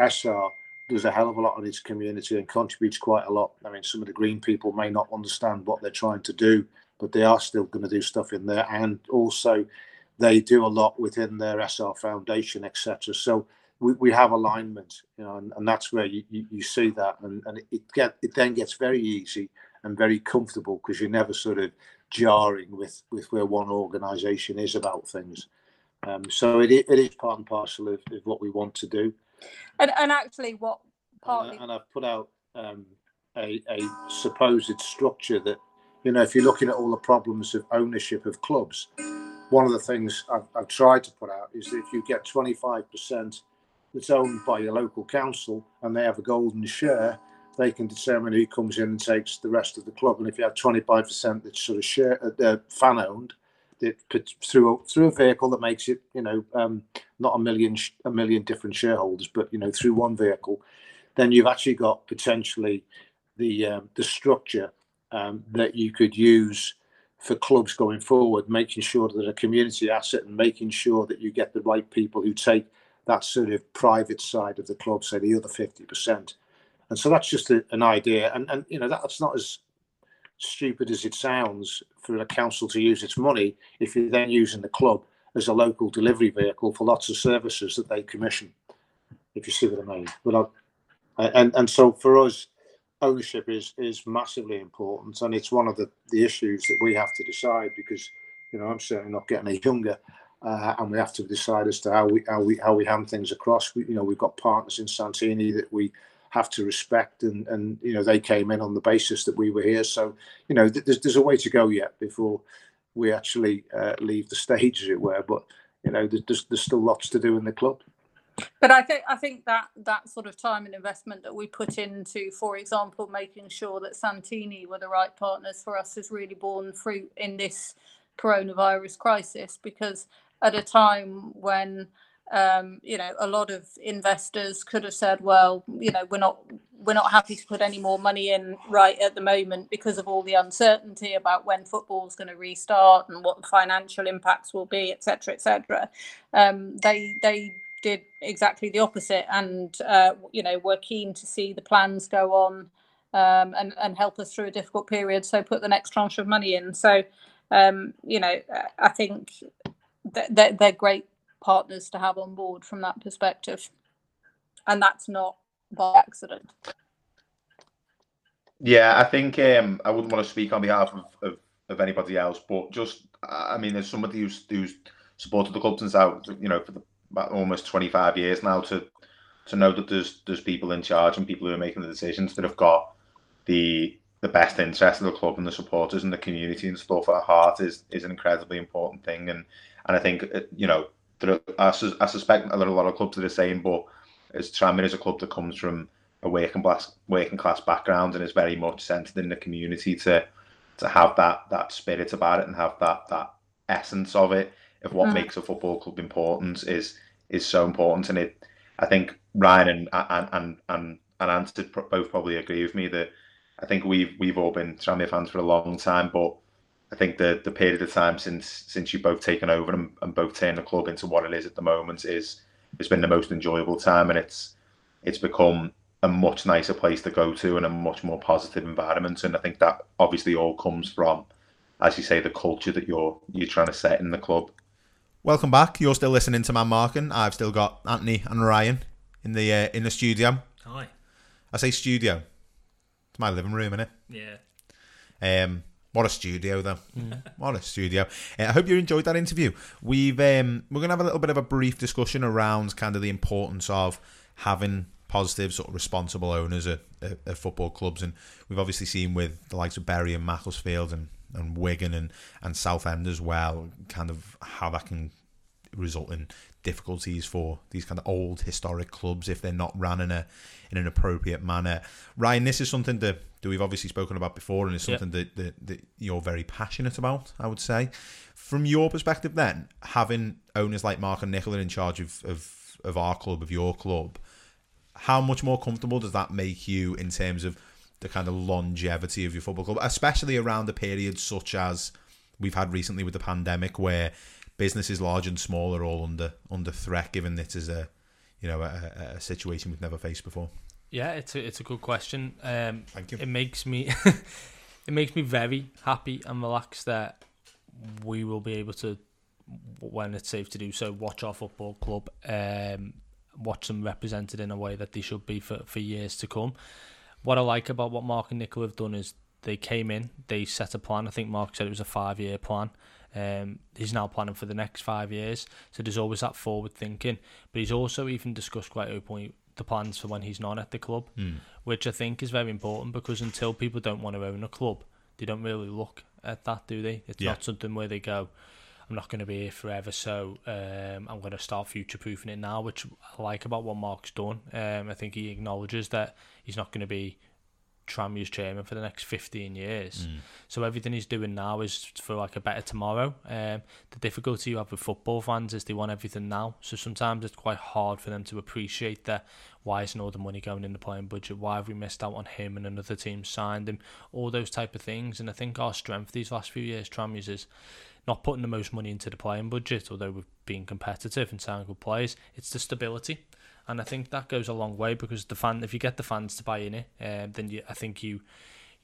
Essar does a hell of a lot in its community and contributes quite a lot. I mean, some of the green people may not understand what they're trying to do, but they are still going to do stuff in there. And also, they do a lot within their Essar Foundation, etc. So we, we have alignment, you know, and, and that's where you, you, you, see that, and, and it get it then gets very easy and very comfortable because you're never sort of jarring with with where one organisation is about things. Um, so it, it is part and parcel of, of, what we want to do. And, and actually, what partly and, and I've put out um, a, a supposed structure that you know if you're looking at all the problems of ownership of clubs, one of the things I've, I've tried to put out is that if you get 25% that's owned by your local council and they have a golden share, they can determine who comes in and takes the rest of the club. And if you have 25% that's sort of share, uh, fan owned, that through a, through a vehicle that makes it, you know, um, not a million a million different shareholders, but you know, through one vehicle, then you've actually got potentially the um, the structure um, that you could use for clubs going forward, making sure that a community asset and making sure that you get the right people who take that sort of private side of the club, say the other fifty percent. And so that's just a, an idea, and and you know that's not as stupid as it sounds for a council to use its money if you're then using the club as a local delivery vehicle for lots of services that they commission. If you see what I mean, but I, and and so for us, ownership is is massively important, and it's one of the the issues that we have to decide because you know I'm certainly not getting any younger. Uh, and we have to decide as to how we how we how we hand things across. We, you know, we've got partners in Santini that we have to respect and and you know they came in on the basis that we were here so you know there's, there's a way to go yet before we actually uh, leave the stage as it were but you know there's, there's still lots to do in the club but I think I think that that sort of time and investment that we put into, for example, making sure that Santini were the right partners for us has really borne fruit in this coronavirus crisis. Because at a time when um, you know, a lot of investors could have said, well, you know, we're not we're not happy to put any more money in right at the moment because of all the uncertainty about when football is going to restart and what the financial impacts will be, etc., etc. Um, they they did exactly the opposite, and uh, you know, were keen to see the plans go on um, and and help us through a difficult period. So put the next tranche of money in. So um, you know, I think they're, they're great partners to have on board from that perspective. And that's not by accident. Yeah, I think um, I wouldn't want to speak on behalf of, of, of anybody else, but just I mean, as somebody who's who's supported the club since out, you know, for the, about almost twenty five years now, to to know that there's there's people in charge and people who are making the decisions that have got the the best interest of the club and the supporters and the community and stuff at heart is is an incredibly important thing. And and I think uh, you know there are, I, I suspect there are a lot of clubs that are saying, but as Tranmere is a club that comes from a working class working class background and is very much centered in the community to to have that that spirit about it and have that that essence of it of what mm. makes a football club important is is so important and it I think Ryan and and and and, and Ant both probably agree with me that I think we've we've all been Tranmere fans for a long time but I think the the period of time since since you've both taken over and, and both turned the club into what it is at the moment is it's been the most enjoyable time, and it's it's become a much nicer place to go to and a much more positive environment. And I think that obviously all comes from, as you say, the culture that you're you're trying to set in the club. Welcome back. You're still listening to Man Marking. I've still got Anthony and Ryan in the uh, in the studio. Hi. I say studio. It's my living room, isn't it? Yeah. Um, what a studio, though! Mm. What a studio! Uh, I hope you enjoyed that interview. We've um, we're gonna have a little bit of a brief discussion around kind of the importance of having positive, sort of responsible owners at, at, at, football clubs, and we've obviously seen with the likes of Bury and Macclesfield and, and Wigan and and Southend as well, kind of how that can result in difficulties for these kind of old historic clubs if they're not run in a in an appropriate manner. Ryan, this is something that, that we've obviously spoken about before, and it's something yep. that, that, that you're very passionate about. I would say, from your perspective, then having owners like Mark and Nicola in charge of, of of our club, of your club, how much more comfortable does that make you in terms of the kind of longevity of your football club, especially around a period such as we've had recently with the pandemic, where businesses large and small are all under under threat, given this is a you know a, a situation we've never faced before. Yeah, it's a, it's a good question. Um, Thank you. It makes me it makes me very happy and relaxed that we will be able to, when it's safe to do so, watch our football club, um, watch them represented in a way that they should be for, for years to come. What I like about what Mark and Nicola have done is they came in, they set a plan. I think Mark said it was a five year plan. Um, he's now planning for the next five years, so there's always that forward thinking. But he's also even discussed quite openly the plans for when he's not at the club, Mm. which I think is very important because until people don't want to own a club, they don't really look at that, do they? It's Yeah. not something where they go, I'm not going to be here forever, so um, I'm going to start future proofing it now, which I like about what Mark's done. Um, I think he acknowledges that he's not going to be Tranmere's chairman for the next 15 years. Mm. So everything he's doing now is for like a better tomorrow. Um, the difficulty you have with football fans is they want everything now. So sometimes it's quite hard for them to appreciate that. Why isn't all the money going in the playing budget? Why have we missed out on him and another team signed him? All those type of things. And I think our strength these last few years, Tranmere's, is not putting the most money into the playing budget, although we've been competitive and signing good players. It's the stability. And I think that goes a long way because the fan, if you get the fans to buy in it, uh, then you, I think you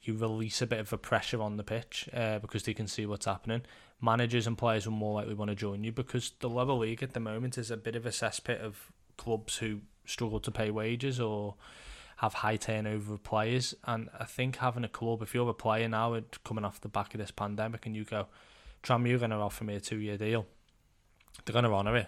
you release a bit of a pressure on the pitch uh, because they can see what's happening. Managers and players will more likely want to join you because the lower league at the moment is a bit of a cesspit of clubs who struggle to pay wages or have high turnover of players. And I think having a club, if you're a player now and coming off the back of this pandemic and you go, Tram, you're going to offer me a two year deal, they're going to honour it.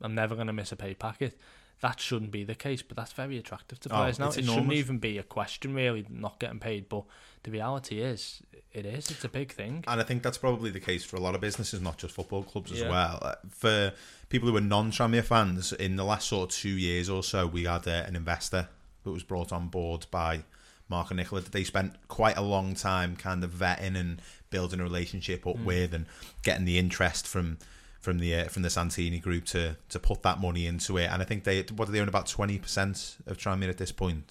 I'm never going to miss a pay packet. That shouldn't be the case, but that's very attractive to Oh, players now. it's It shouldn't even be a question, really, not getting paid. But the reality is, it is. It's a big thing. And I think that's probably the case for a lot of businesses, not just football clubs as Yeah. well. Uh, For people who are non-Tranmere fans, in the last sort of two years or so, we had uh, an investor that was brought on board by Mark and Nicola. They spent quite a long time kind of vetting and building a relationship up Mm. with and getting the interest from from the uh, from the Santini group to to put that money into it. And I think they what do they own about twenty percent of Tranmere at this point.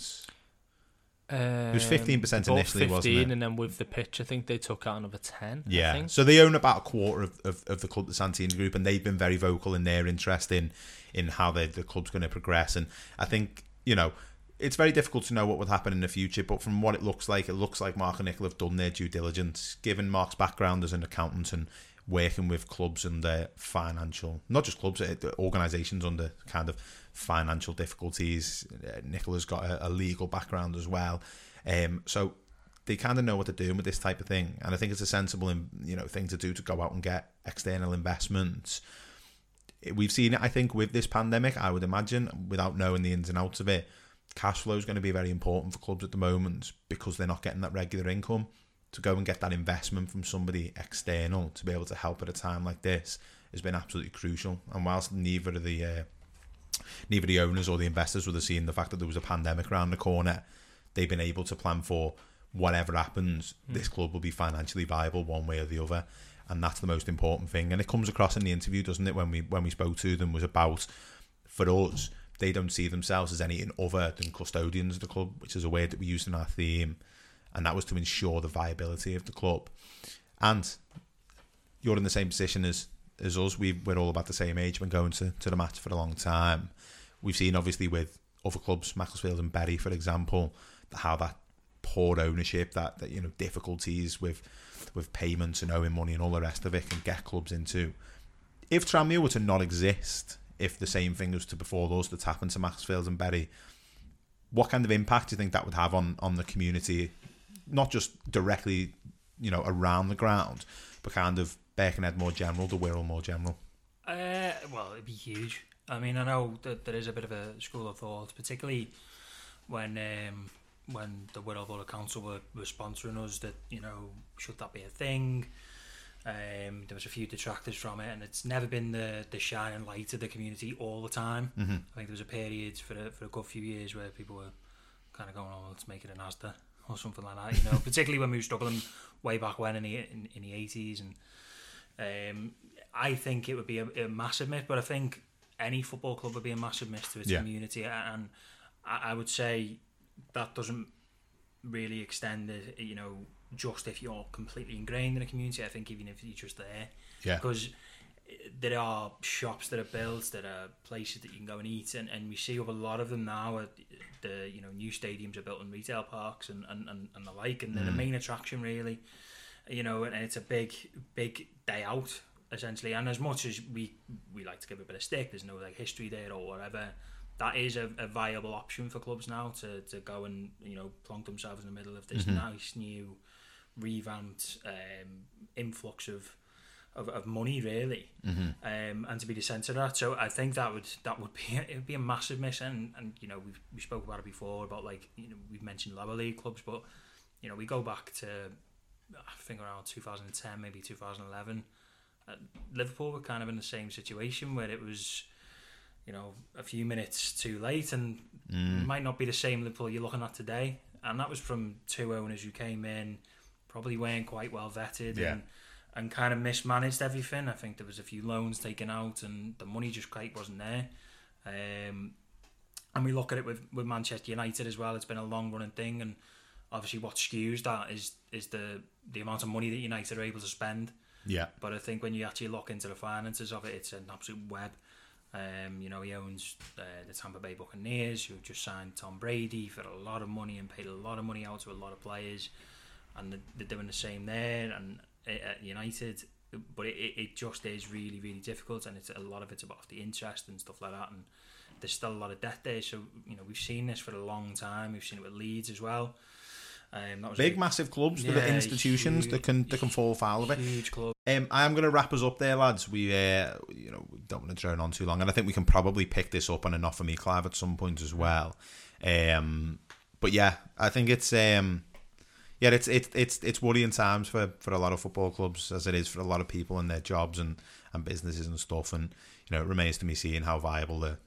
Um, was 15% they bought initially, wasn't 15, it? and then with the pitch, I think they took out another 10. I Yeah. think. So they own about a quarter of, of, of the club, the Santini Group, and they've been very vocal in their interest in in how they, the club's going to progress. And I think you know it's very difficult to know what would happen in the future, but from what it looks like, it looks like Mark and Nicola have done their due diligence, given Mark's background as an accountant and working with clubs under financial, not just clubs, uh, organisations under kind of financial difficulties. Uh, Nicola's got a, a legal background as well, um, so they kind of know what they're doing with this type of thing, and I think it's a sensible, you know, thing to do to go out and get external investments. We've seen it, I think, with this pandemic. I would imagine, without knowing the ins and outs of it, cash flow is going to be very important for clubs at the moment because they're not getting that regular income. To go and get that investment from somebody external to be able to help at a time like this has been absolutely crucial. And whilst neither of the uh, neither the owners or the investors would have seen the fact that there was a pandemic around the corner, they've been able to plan for whatever happens, this club will be financially viable one way or the other. And that's the most important thing. And it comes across in the interview, doesn't it, when we when we spoke to them was about for us, they don't see themselves as anything other than custodians of the club, which is a word that we used in our theme. And that was to ensure the viability of the club. And you're in the same position as as us. We we're all about the same age. Been going to, to the match for a long time. We've seen obviously with other clubs, Macclesfield and Bury, for example, how that poor ownership, that, that you know difficulties with with payments and owing money and all the rest of it can get clubs into. If Tranmere were to not exist, if the same thing was to befall us that's happened to Macclesfield and Bury, what kind of impact do you think that would have on on the community, not just directly, you know, around the ground, but kind of Birkenhead more general, the Wirral more general? Uh, well, it'd be huge. I mean, I know that there is a bit of a school of thought, particularly when um, when the Wirral Borough Council were, were sponsoring us. That you know, should that be a thing? Um, there was a few detractors from it, and it's never been the the shining light of the community all the time. Mhm. I think there was a period for a, for a good few years where people were kind of going, "Oh, let's make it an Asda or something like that." You know, particularly when we were struggling way back when in the in, in the eighties, and um, I think it would be a, a massive miss. But I think any football club would be a massive miss to its Yeah. community, and I, I would say that doesn't really extend it. You know, just if you're completely ingrained in a community. I think even if you're just there, Yeah. because eh, there are shops that are built, there are places that you can go and eat, and, and we see of a lot of them now. At the you know new stadiums are built in retail parks and, and, and, and the like, and they're the mm. main attraction really. You know, and it's a big big day out essentially. And as much as we we like to give a bit of stick, there's no like history there or whatever. That is a, a viable option for clubs now to, to go and you know plonk themselves in the middle of this mm-hmm. nice new revamped um, influx of of, of money really. Um, and to be the centre of that. So I think that would that would be it would be a massive miss. And, and you know we've we spoke about it before about like you know we've mentioned lower league clubs but you know we go back to I think around 2010 maybe 2011 uh, Liverpool were kind of in the same situation where it was you know a few minutes too late and it might not be the same Liverpool you're looking at today. And that was from two owners who came in probably weren't quite well vetted Yeah. and and kind of mismanaged everything. I think there was a few loans taken out and the money just quite wasn't there. Um, and we look at it with, with Manchester United as well. It's been a long running thing, and obviously what skews that is is the the amount of money that United are able to spend. Yeah. But I think when you actually look into the finances of it, it's an absolute web. Um, you know, he owns uh, the Tampa Bay Buccaneers, who just signed Tom Brady for a lot of money and paid a lot of money out to a lot of players, and they're- doing the same there and at United. But it, it just is really, really difficult, and it's a lot of it's about the interest and stuff like that. And there's still a lot of debt there. So you know, we've seen this for a long time. We've seen it with Leeds as well. Um, that was Big, massive clubs Yeah, institutions that can that can fall foul of it. huge club. Um, I am going to wrap us up there, lads. We, uh, you know, we don't want to drone on too long, and I think we can probably pick this up on enough for me, Clive, at some point as well. Um, but yeah, I think it's um, yeah, it's it's it's it's worrying times for, for a lot of football clubs, as it is for a lot of people and their jobs and, and businesses and stuff. And you know, it remains to be seen how viable the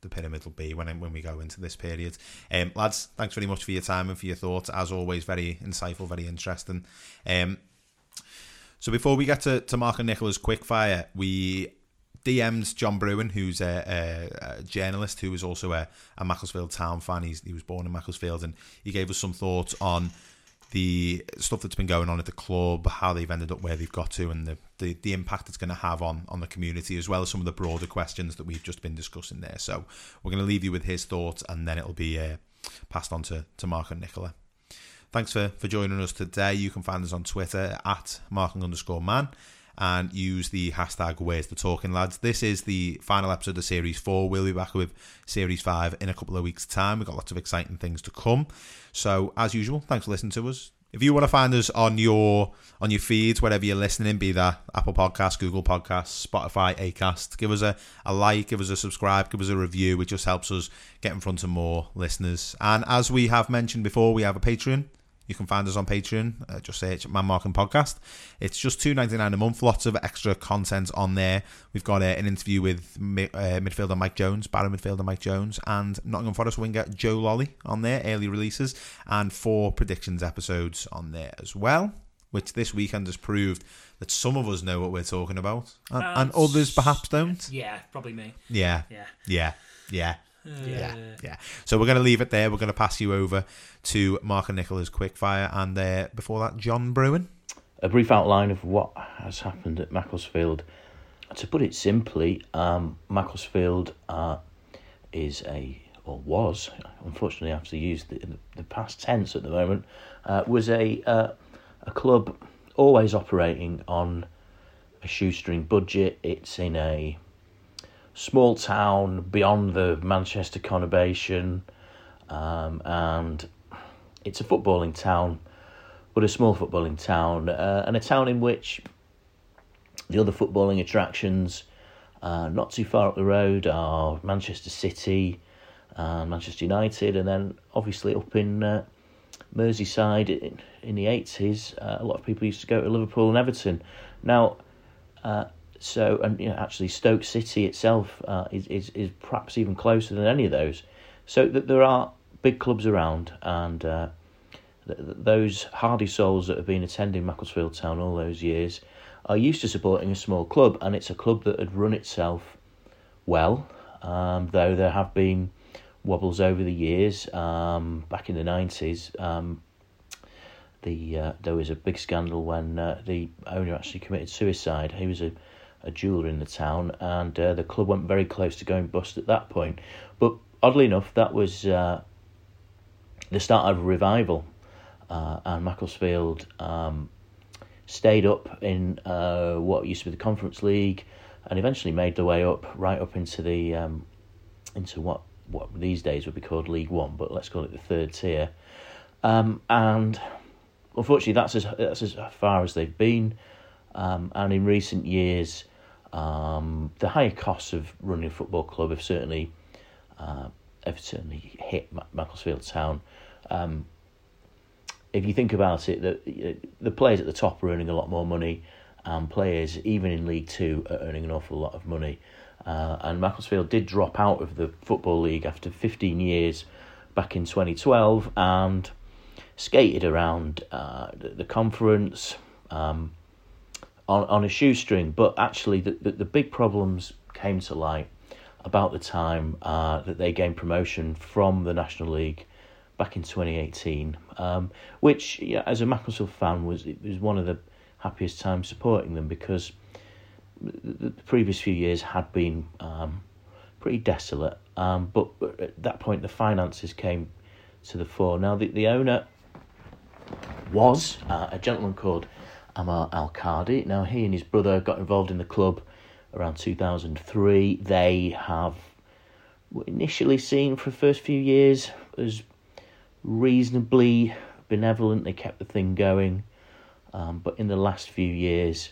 the pyramid will be when when we go into this period. Um, lads, thanks very much for your time and for your thoughts. As always, very insightful, very interesting. Um, so before we get to, to Mark and Nicola's quickfire, we DM'd John Brewin, who's a, a, a journalist who is also a, a Macclesfield Town fan. He's, he was born in Macclesfield, and he gave us some thoughts on the stuff that's been going on at the club, how they've ended up where they've got to, and the, the, the impact it's going to have on, on the community, as well as some of the broader questions that we've just been discussing there. So we're going to leave you with his thoughts, and then it'll be uh, passed on to, to Mark and Nicola. Thanks for, for joining us today. You can find us on Twitter at marking underscore man and use the hashtag where's the talking lads. This is the final episode of series four. We'll be back with series five in a couple of weeks' time. We've got lots of exciting things to come. So as usual, thanks for listening to us. If you want to find us on your on your feeds, wherever you're listening, be that Apple Podcasts, Google Podcasts, Spotify, Acast, give us a, a like, give us a subscribe, give us a review. It just helps us get in front of more listeners. And as we have mentioned before, we have a Patreon. You can find us on Patreon. Uh, just search Man Marking Podcast. It's just two ninety nine a month. Lots of extra content on there. We've got uh, an interview with mi- uh, midfielder Mike Jones, Barrow midfielder Mike Jones, and Nottingham Forest winger Joe Lolley on there. Early releases and four predictions episodes on there as well. Which this weekend has proved that some of us know what we're talking about, and, and others perhaps don't. Yeah, probably me. Yeah, Yeah. yeah, yeah. Yeah, yeah. So we're going to leave it there. We're going to pass you over to Mark and Nicola's quickfire, and uh, before that, John Brewin. a brief outline of what has happened at Macclesfield. To put it simply, um, Macclesfield uh, is a, or was, unfortunately, I have to use the, the past tense at the moment, uh, was a uh, a club always operating on a shoestring budget. It's in a small town beyond the Manchester conurbation, um, and it's a footballing town but a small footballing town, uh, and a town in which the other footballing attractions, uh, not too far up the road, are Manchester City and Manchester United, and then obviously up in uh, Merseyside in, in the 80s, uh, a lot of people used to go to Liverpool and Everton. Now, uh, so, and you know, actually, Stoke City itself uh, is, is, is perhaps even closer than any of those. So, that there are big clubs around, and uh, th- th- those hardy souls that have been attending Macclesfield Town all those years are used to supporting a small club, and it's a club that had run itself well, um, though there have been wobbles over the years. Um, back in the nineties, um, the uh, there was a big scandal when uh, the owner actually committed suicide. He was a, a jeweler in the town, and uh, the club went very close to going bust at that point. But oddly enough, that was uh, the start of a revival, uh, and Macclesfield um, stayed up in uh, what used to be the Conference League, and eventually made their way up right up into the um, into what what these days would be called League One, but let's call it the third tier. Um, and unfortunately, that's as that's as far as they've been. Um, and in recent years, um, the higher costs of running a football club have certainly uh, have certainly hit Macclesfield Town. Um, if you think about it, the the players at the top are earning a lot more money, and players even in League Two are earning an awful lot of money. Uh, and Macclesfield did drop out of the Football League after 15 years back in 2012 and skated around uh, the, the, conference um, on, on a shoestring. But actually, the, the, the, big problems came to light about the time uh, that they gained promotion from the National League back in 2018, um, which, yeah, as a Macclesfield fan, was, it was one of the happiest times supporting them because the previous few years had been um, pretty desolate. Um, but at that point, the finances came to the fore. Now, the, the owner was uh, a gentleman called Amar Alkadhi. Now, he and his brother got involved in the club around 2003. They have initially seen for the first few years as reasonably benevolent. They kept the thing going. Um, but in the last few years,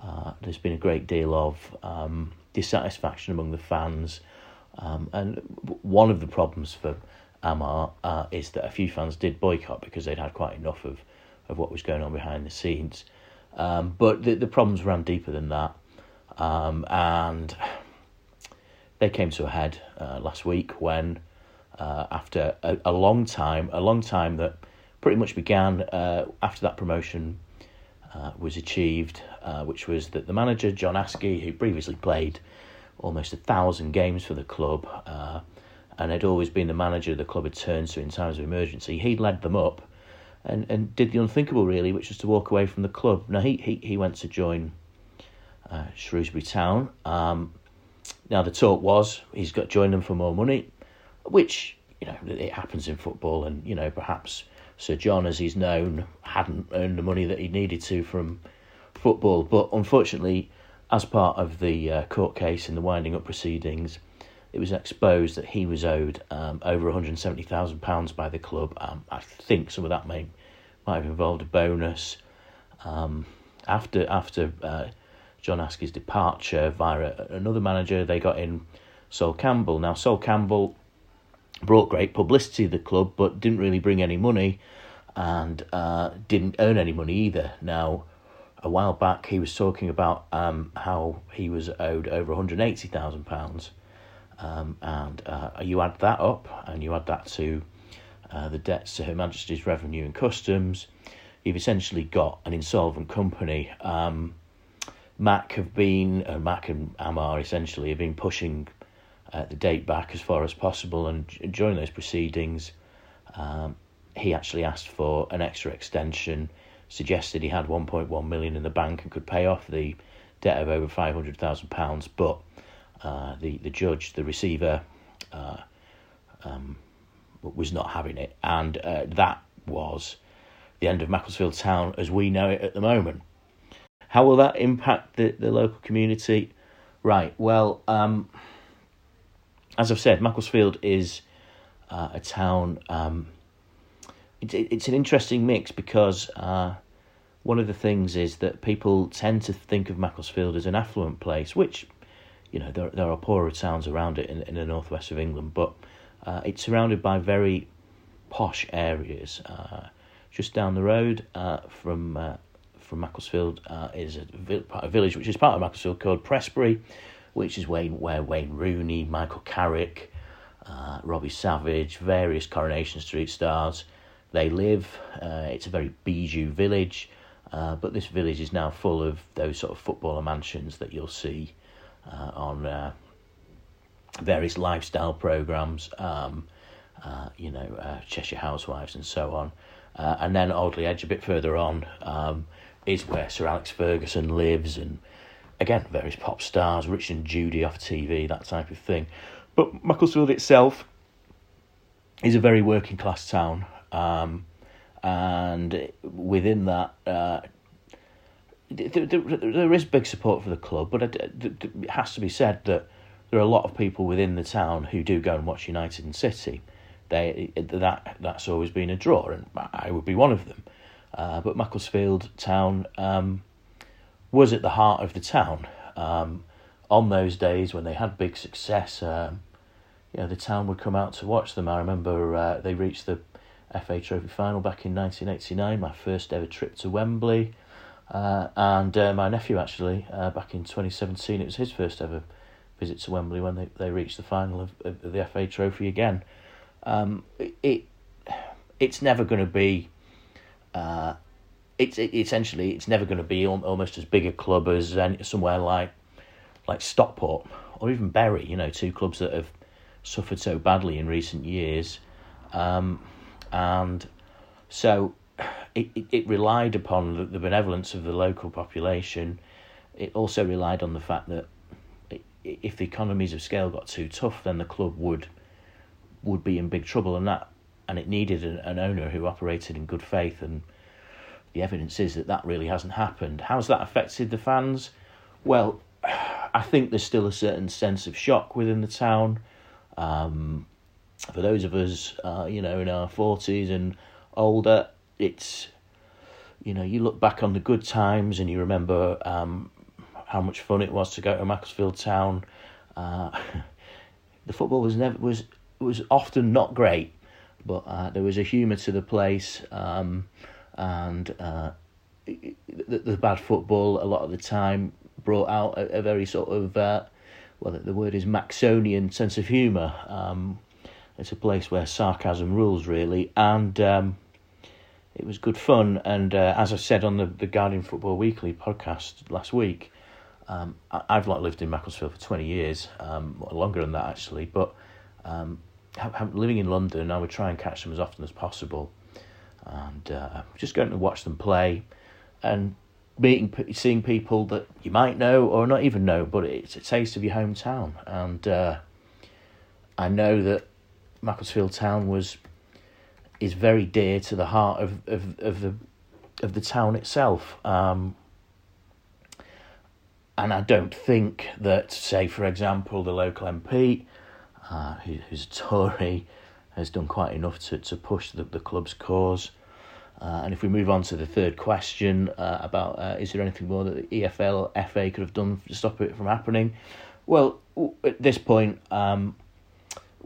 uh, there's been a great deal of um, dissatisfaction among the fans, um, and one of the problems for Amar uh, is that a few fans did boycott because they'd had quite enough of, of what was going on behind the scenes. Um, but the, the problems ran deeper than that, um, and they came to a head uh, last week when, uh, after a, a long time, a long time that pretty much began uh, after that promotion uh, was achieved, uh, which was that the manager, John Askey, who previously played almost a thousand games for the club uh, and had always been the manager the club had turned to in times of emergency, he led them up and, and did the unthinkable, really, which was to walk away from the club. Now, he, he, he went to join uh, Shrewsbury Town. Um, now, the talk was he's got to join them for more money, which, you know, it happens in football and, you know, perhaps Sir John, as he's known, hadn't earned the money that he needed to from football. But unfortunately, as part of the uh, court case and the winding up proceedings, it was exposed that he was owed um, over £170,000 by the club. Um, I think some of that may might have involved a bonus. Um, after after uh, John Askey's departure via another manager, they got in Sol Campbell. Now, Sol Campbell brought great publicity to the club, but didn't really bring any money and uh, didn't earn any money either. Now, a while back, he was talking about um, how he was owed over £180,000. Um, and uh, you add that up and you add that to uh, the debts to Her Majesty's Revenue and Customs, you've essentially got an insolvent company. Um, Mac have been, uh, Mac and Amar essentially have been pushing uh, the date back as far as possible. And during those proceedings, um, he actually asked for an extra extension, suggested he had 1.1 million in the bank and could pay off the debt of over 500,000 pounds, but uh, the the judge, the receiver, uh, um, was not having it, and uh, that was the end of Macclesfield Town as we know it at the moment. How will that impact the, the local community? Right. Well, um, as I've said, Macclesfield is uh, a town. Um, it, it's an interesting mix because uh, one of the things is that people tend to think of Macclesfield as an affluent place, which you know there there are poorer towns around it in, in the northwest of England, but uh, it's surrounded by very posh areas. Uh, just down the road uh, from uh, from Macclesfield is a, a village which is part of Macclesfield called Prestbury, which is Wayne, where Wayne Rooney, Michael Carrick, uh, Robbie Savage, various Coronation Street stars, they live. Uh, it's a very bijou village, uh, but this village is now full of those sort of footballer mansions that you'll see uh, on uh, various lifestyle programs, um, uh, you know, uh, Cheshire Housewives and so on. Uh, and then Alderley Edge, a bit further on, um, is where Sir Alex Ferguson lives, and again, various pop stars, Richard and Judy off TV, that type of thing. But Macclesfield itself is a very working class town, um, and within that, uh, there, there, there is big support for the club, but it, it has to be said that there are a lot of people within the town who do go and watch United and City. They that that's always been a draw, and I would be one of them. Uh, but Macclesfield town um, was at the heart of the town um, on those days when they had big success. Um, you know, the town would come out to watch them. I remember uh, they reached the FA Trophy final back in 1989, my first ever trip to Wembley. Uh, and uh, my nephew actually, uh, back in 2017, it was his first ever visit to Wembley when they, they reached the final of, of the FA Trophy again. Um, it it's never going to be. Uh, it's it, essentially it's never going to be almost as big a club as any, somewhere like like Stockport or even Bury. You know, two clubs that have suffered so badly in recent years, um, and so it, it, relied upon the, the benevolence of the local population. It also relied on the fact that if the economies of scale got too tough, then the club would would be in big trouble, and that and it needed an, an owner who operated in good faith. And the evidence is that that really hasn't happened. How's that affected the fans? Well, I think there's still a certain sense of shock within the town. Um, for those of us, uh, you know, in our forties and older, it's you know, you look back on the good times and you remember um, how much fun it was to go to Macclesfield Town. Uh, the football was never was was often not great, but uh, there was a humour to the place, um, and uh, the, the, bad football a lot of the time brought out a, a very sort of uh, well, the word is Maxonian sense of humour. Um, it's a place where sarcasm rules really, and um, it was good fun. And uh, as I said on the the Guardian Football Weekly podcast last week, um, I, have not lived in Macclesfield for twenty years, um, longer than that actually. But um, living in London, I would try and catch them as often as possible, and uh, just going to watch them play, and meeting, seeing people that you might know or not even know, but it's a taste of your hometown. And uh, I know that Macclesfield Town was is very dear to the heart of, of, of the of the town itself. Um, and I don't think that, say, for example, the local MP, uh, who, who's a Tory, has done quite enough to, to push the, the club's cause. Uh, and if we move on to the third question uh, about uh, is there anything more that the EFL, FA could have done to stop it from happening? Well, at this point, um,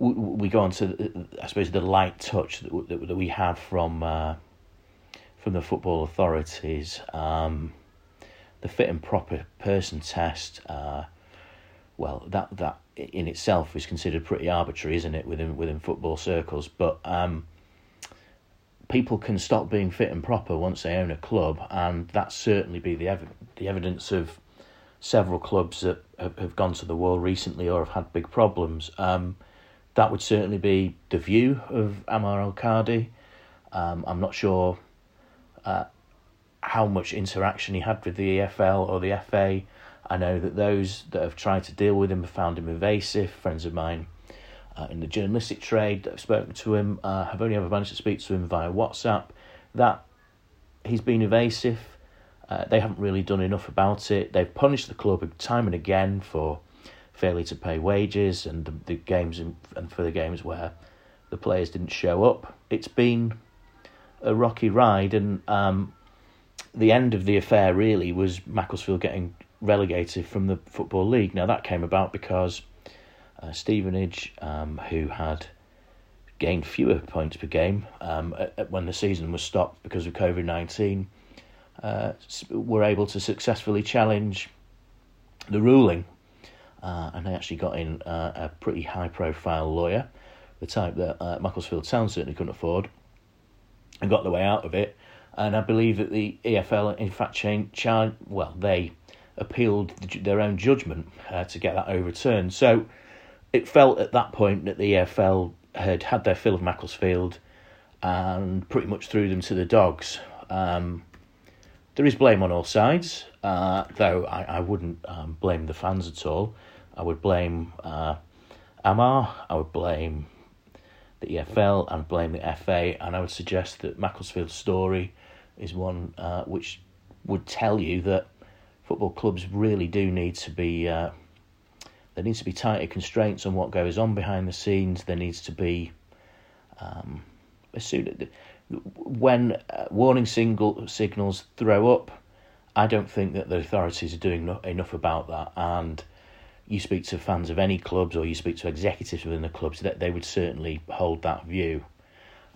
we, we go on to, I suppose, the light touch that, that, we have from uh, from the football authorities. Um, the fit and proper person test, uh, well, that that in itself is considered pretty arbitrary, isn't it, within within football circles? But um, people can stop being fit and proper once they own a club, and that's certainly be the ev- the evidence of several clubs that have, have gone to the wall recently or have had big problems. Um, that would certainly be the view of Amar Alkadhi. Um, I'm not sure uh, how much interaction he had with the EFL or the FA. I know that those that have tried to deal with him have found him evasive. Friends of mine uh, in the journalistic trade that have spoken to him uh, have only ever managed to speak to him via WhatsApp. That he's been evasive. Uh, they haven't really done enough about it. They've punished the club time and again for failure to pay wages and the, the games in, and for the games where the players didn't show up. It's been a rocky ride, and um, the end of the affair really was Macclesfield getting relegated from the Football League. Now that came about because uh, Stevenage, um, who had gained fewer points per game um, at, at when the season was stopped because of COVID 19, uh, were able to successfully challenge the ruling. Uh, and they actually got in uh, a pretty high profile lawyer, the type that uh, Macclesfield Town certainly couldn't afford, and got the way out of it and I believe that the EFL, in fact, changed. well, they appealed their own judgment uh, to get that overturned. So it felt at that point that the EFL had had their fill of Macclesfield and pretty much threw them to the dogs. Um, there is blame on all sides, uh, though I, I wouldn't um, blame the fans at all. I would blame uh, Amar, I would blame the EFL, and blame the FA, and I would suggest that Macclesfield's story is one uh, which would tell you that football clubs really do need to be. Uh, there needs to be tighter constraints on what goes on behind the scenes. There needs to be, um, as soon when uh, warning single signals throw up, I don't think that the authorities are doing no, enough about that. And you speak to fans of any clubs or you speak to executives within the clubs, that they would certainly hold that view.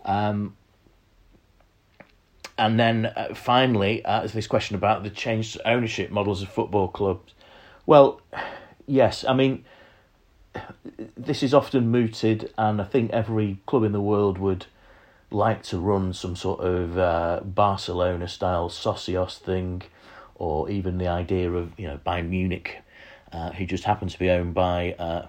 Um, and then uh, finally, uh, this question about the changed ownership models of football clubs. Well, yes, I mean, this is often mooted, and I think every club in the world would like to run some sort of uh, Barcelona style socios thing, or even the idea of you know Bayern Munich, uh, who just happens to be owned by uh,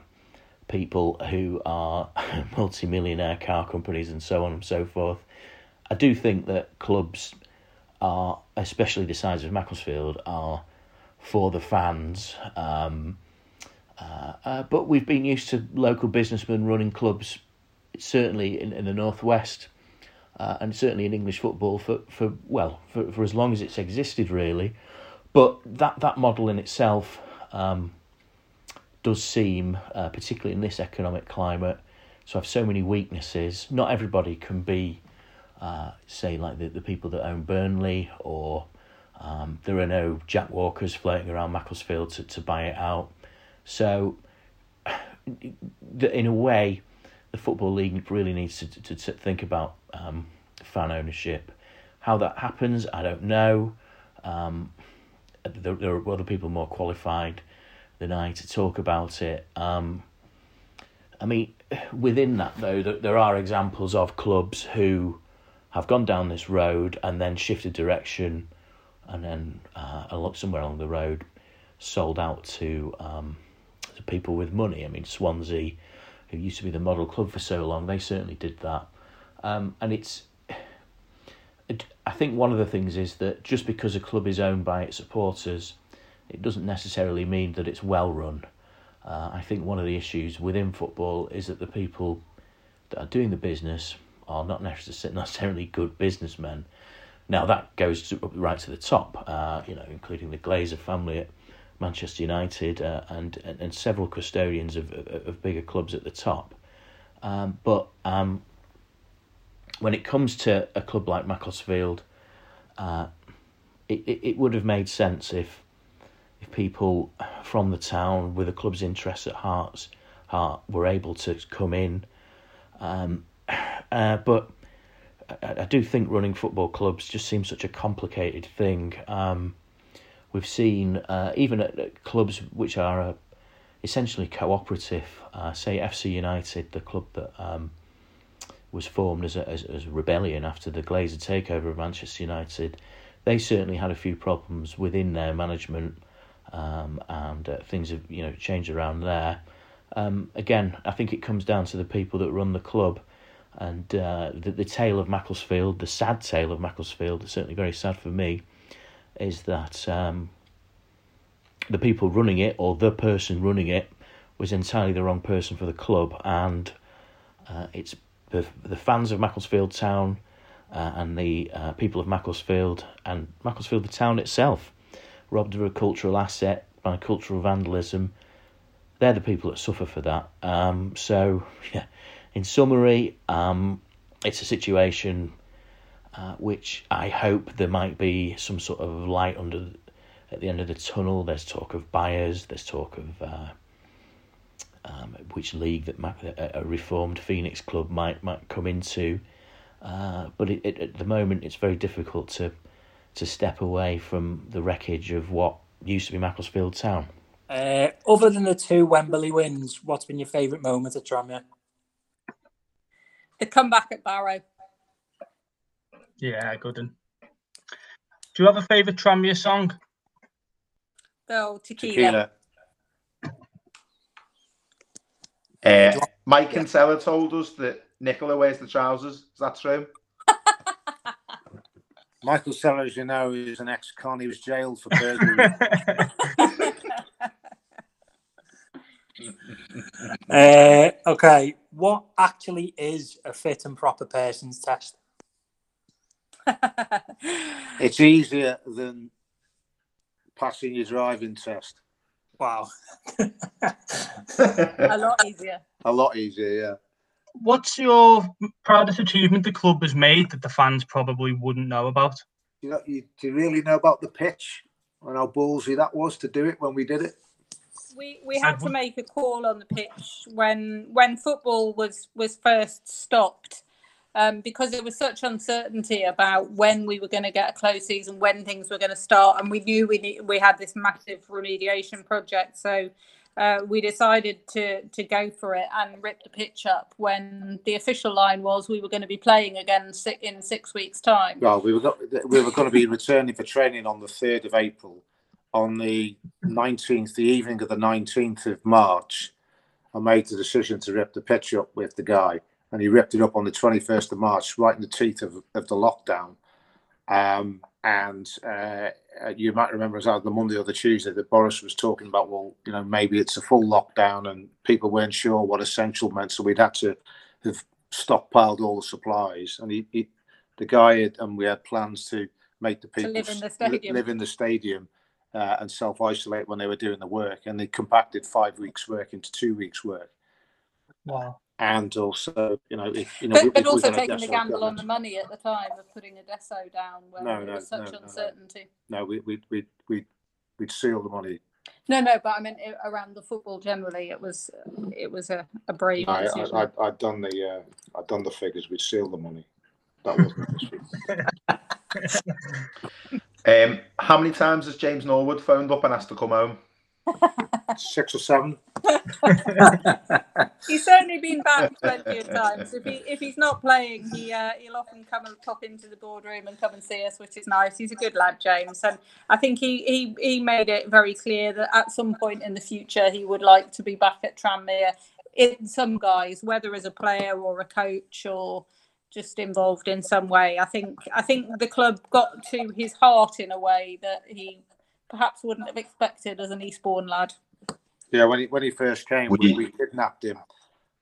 people who are multi-millionaire car companies and so on and so forth. I do think that clubs are, especially the size of Macclesfield, are for the fans. Um, uh, uh, but we've been used to local businessmen running clubs, certainly in, in the northwest, uh, and certainly in English football for, for well for, for as long as it's existed really. But that that model in itself um, does seem, uh, particularly in this economic climate, to have so many weaknesses. Not everybody can be, uh, say, like the, the people that own Burnley, or um, there are no Jack Walkers floating around Macclesfield to, to buy it out. So, in a way, the Football League really needs to, to, to think about um, fan ownership. How that happens, I don't know. Um, there, there, are other people more qualified than I to talk about it. Um, I mean, within that, though, there are examples of clubs who have gone down this road and then shifted direction and then uh, somewhere along the road sold out to um, to people with money. I mean, Swansea, who used to be the model club for so long, they certainly did that. Um, and it's, it, I think one of the things is that just because a club is owned by its supporters, it doesn't necessarily mean that it's well run. Uh, I think one of the issues within football is that the people that are doing the business are not necessarily good businessmen. Now that goes to, right to the top, uh, you know, including the Glazer family at Manchester United, uh, and, and, and several custodians of, of, of bigger clubs at the top. Um, but um, when it comes to a club like Macclesfield, uh, it, it, it would have made sense if if people from the town with the club's interests at heart were able to come in. Um, uh, but I, I, do think running football clubs just seems such a complicated thing. Um, we've seen uh, even at, at, clubs which are essentially cooperative, uh, say FC United, the club that um, was formed as a, as, as rebellion after the Glazer takeover of Manchester United. They certainly had a few problems within their management, um, and uh, things have you know changed around there. Um, again, I think it comes down to the people that run the club, and uh, the the tale of Macclesfield, the sad tale of Macclesfield, certainly very sad for me, is that um, the people running it or the person running it was entirely the wrong person for the club, and uh, it's the the fans of Macclesfield Town uh, and the uh, people of Macclesfield and Macclesfield the town itself, robbed of a cultural asset by cultural vandalism. They're the people that suffer for that. Um, so, yeah, in summary, um, it's a situation uh, which I hope there might be some sort of light under at the end of the tunnel. There's talk of buyers. There's talk of uh, um, which league that a reformed Phoenix club might might come into. Uh, but it, it, at the moment, it's very difficult to to step away from the wreckage of what used to be Macclesfield Town. Uh, other than the two Wembley wins, what's been your favourite moment at Tranmere? The comeback at Barrow. Yeah, good. one. Do you have a favourite Tranmere song? Oh, tequila. Tequila. Uh, Mike Kinsella told us that Nicola wears the trousers. Is that true? Michael Sellers, you know, is an ex-con. He was jailed for burglary. Uh, okay, what actually is a fit and proper person's test? it's easier than passing your driving test. Wow. A lot easier. A lot easier, yeah. What's your proudest achievement the club has made that the fans probably wouldn't know about? You know, you, do you really know about the pitch and how ballsy that was to do it when we did it? we we had to make a call on the pitch when when football was was first stopped um, because there was such uncertainty about when we were going to get a close season, when things were going to start, and we knew we need, we had this massive remediation project. So uh, we decided to to go for it and rip the pitch up when the official line was we were going to be playing again in six weeks' time. Well, we were got, we were going to be returning for training on the third of April on the 19th, the evening of the 19th of March, I made the decision to rip the pitch up with the guy. And he ripped it up on the 21st of March, right in the teeth of, of the lockdown. Um, and uh, you might remember as the Monday or the Tuesday that Boris was talking about, well, you know, maybe it's a full lockdown and people weren't sure what essential meant. So we'd had to have stockpiled all the supplies. And he, he the guy had, and we had plans to make the people live in the stadium. Live in the stadium uh, and self isolate when they were doing the work, and they compacted five weeks' work into two weeks' work. Wow. And also, you know, if you know, but, but also taking the gamble on the money at the time of putting a Desso down where no, there no, was such no, uncertainty. No, we we we we we'd seal the money. No, no, but I mean around the football generally, it was it was a, a brave. I, I, I, I'd done the uh, I'd done the figures. We'd seal the money. That wasn't Um, how many times has James Norwood phoned up and asked to come home? Six or seven. he's certainly been back plenty of times. If he if he's not playing, he uh, he'll often come and pop into the boardroom and come and see us, which is nice. He's a good lad, James, and I think he he he made it very clear that at some point in the future he would like to be back at Tranmere. In some guys, whether as a player or a coach or just involved in some way. I think I think the club got to his heart in a way that he perhaps wouldn't have expected as an Eastbourne lad. Yeah, when he when he first came, we, we kidnapped him,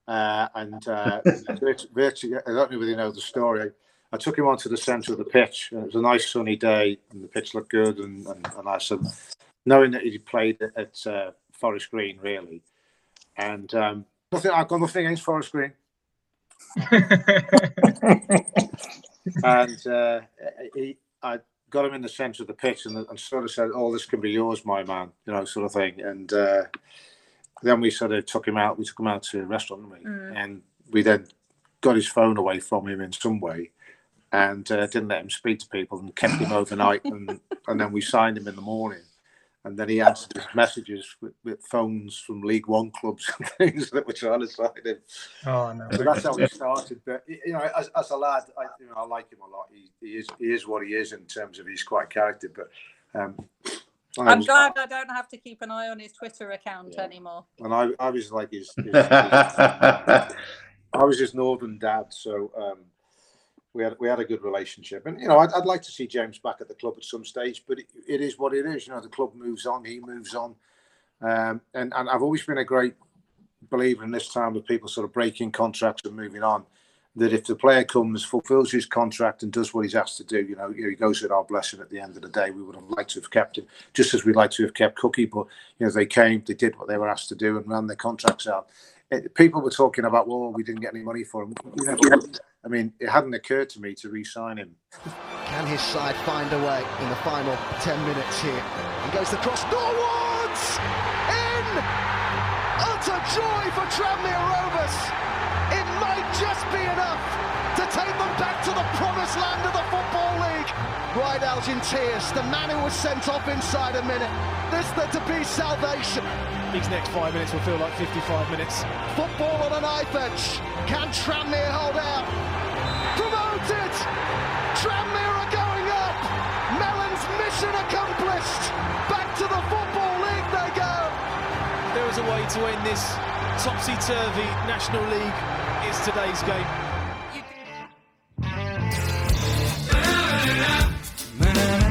uh, and uh, virtually, I don't know whether you know the story. I took him onto the centre of the pitch. And it was a nice sunny day, and the pitch looked good. And, and, and I said, knowing that he played at uh, Forest Green, really, and um, nothing. I've got nothing against Forest Green. and uh, he, I got him in the centre of the pitch and, and, sort of said, "Oh, this can be yours, my man," you know, sort of thing. And uh, then we sort of took him out. We took him out to a restaurant, we? Mm. and we then got his phone away from him in some way, and uh, didn't let him speak to people, and kept him overnight, and and then we signed him in the morning and then he answered his messages with, with, phones from League One clubs and things that were trying to sign him. Oh no! So that's how he started. But you know, as, as a lad, I, you know, I like him a lot. He, he is he is what he is in terms of he's quite a character. But um, I'm was, glad I don't have to keep an eye on his Twitter account yeah. anymore. And I, I was like his, his, his I was his northern dad, so. Um, we had we had a good relationship, and you know I'd, I'd like to see James back at the club at some stage, but it, it is what it is. You know the club moves on, he moves on, um, and and I've always been a great believer in this time of people sort of breaking contracts and moving on. That if the player comes, fulfills his contract, and does what he's asked to do, you know, he goes with our blessing at the end of the day. We would have liked to have kept him, just as we'd like to have kept Cookie, but you know they came, they did what they were asked to do, and ran their contracts out. It, people were talking about, well, we didn't get any money for him. You know, I mean, it hadn't occurred to me to re-sign him. Can his side find a way in the final 10 minutes here? He goes the cross, Norwoods! In! Utter joy for Tranmere right out in tears. The man who was sent off inside a minute. This the to be salvation. These next five minutes will feel like 55 minutes. Football on an knife edge. Can Tranmere hold out? Promoted! Tranmere are going up! Mellon's mission accomplished! Back to the Football League they go! There is a way to end this topsy-turvy National League. It's today's game. Man,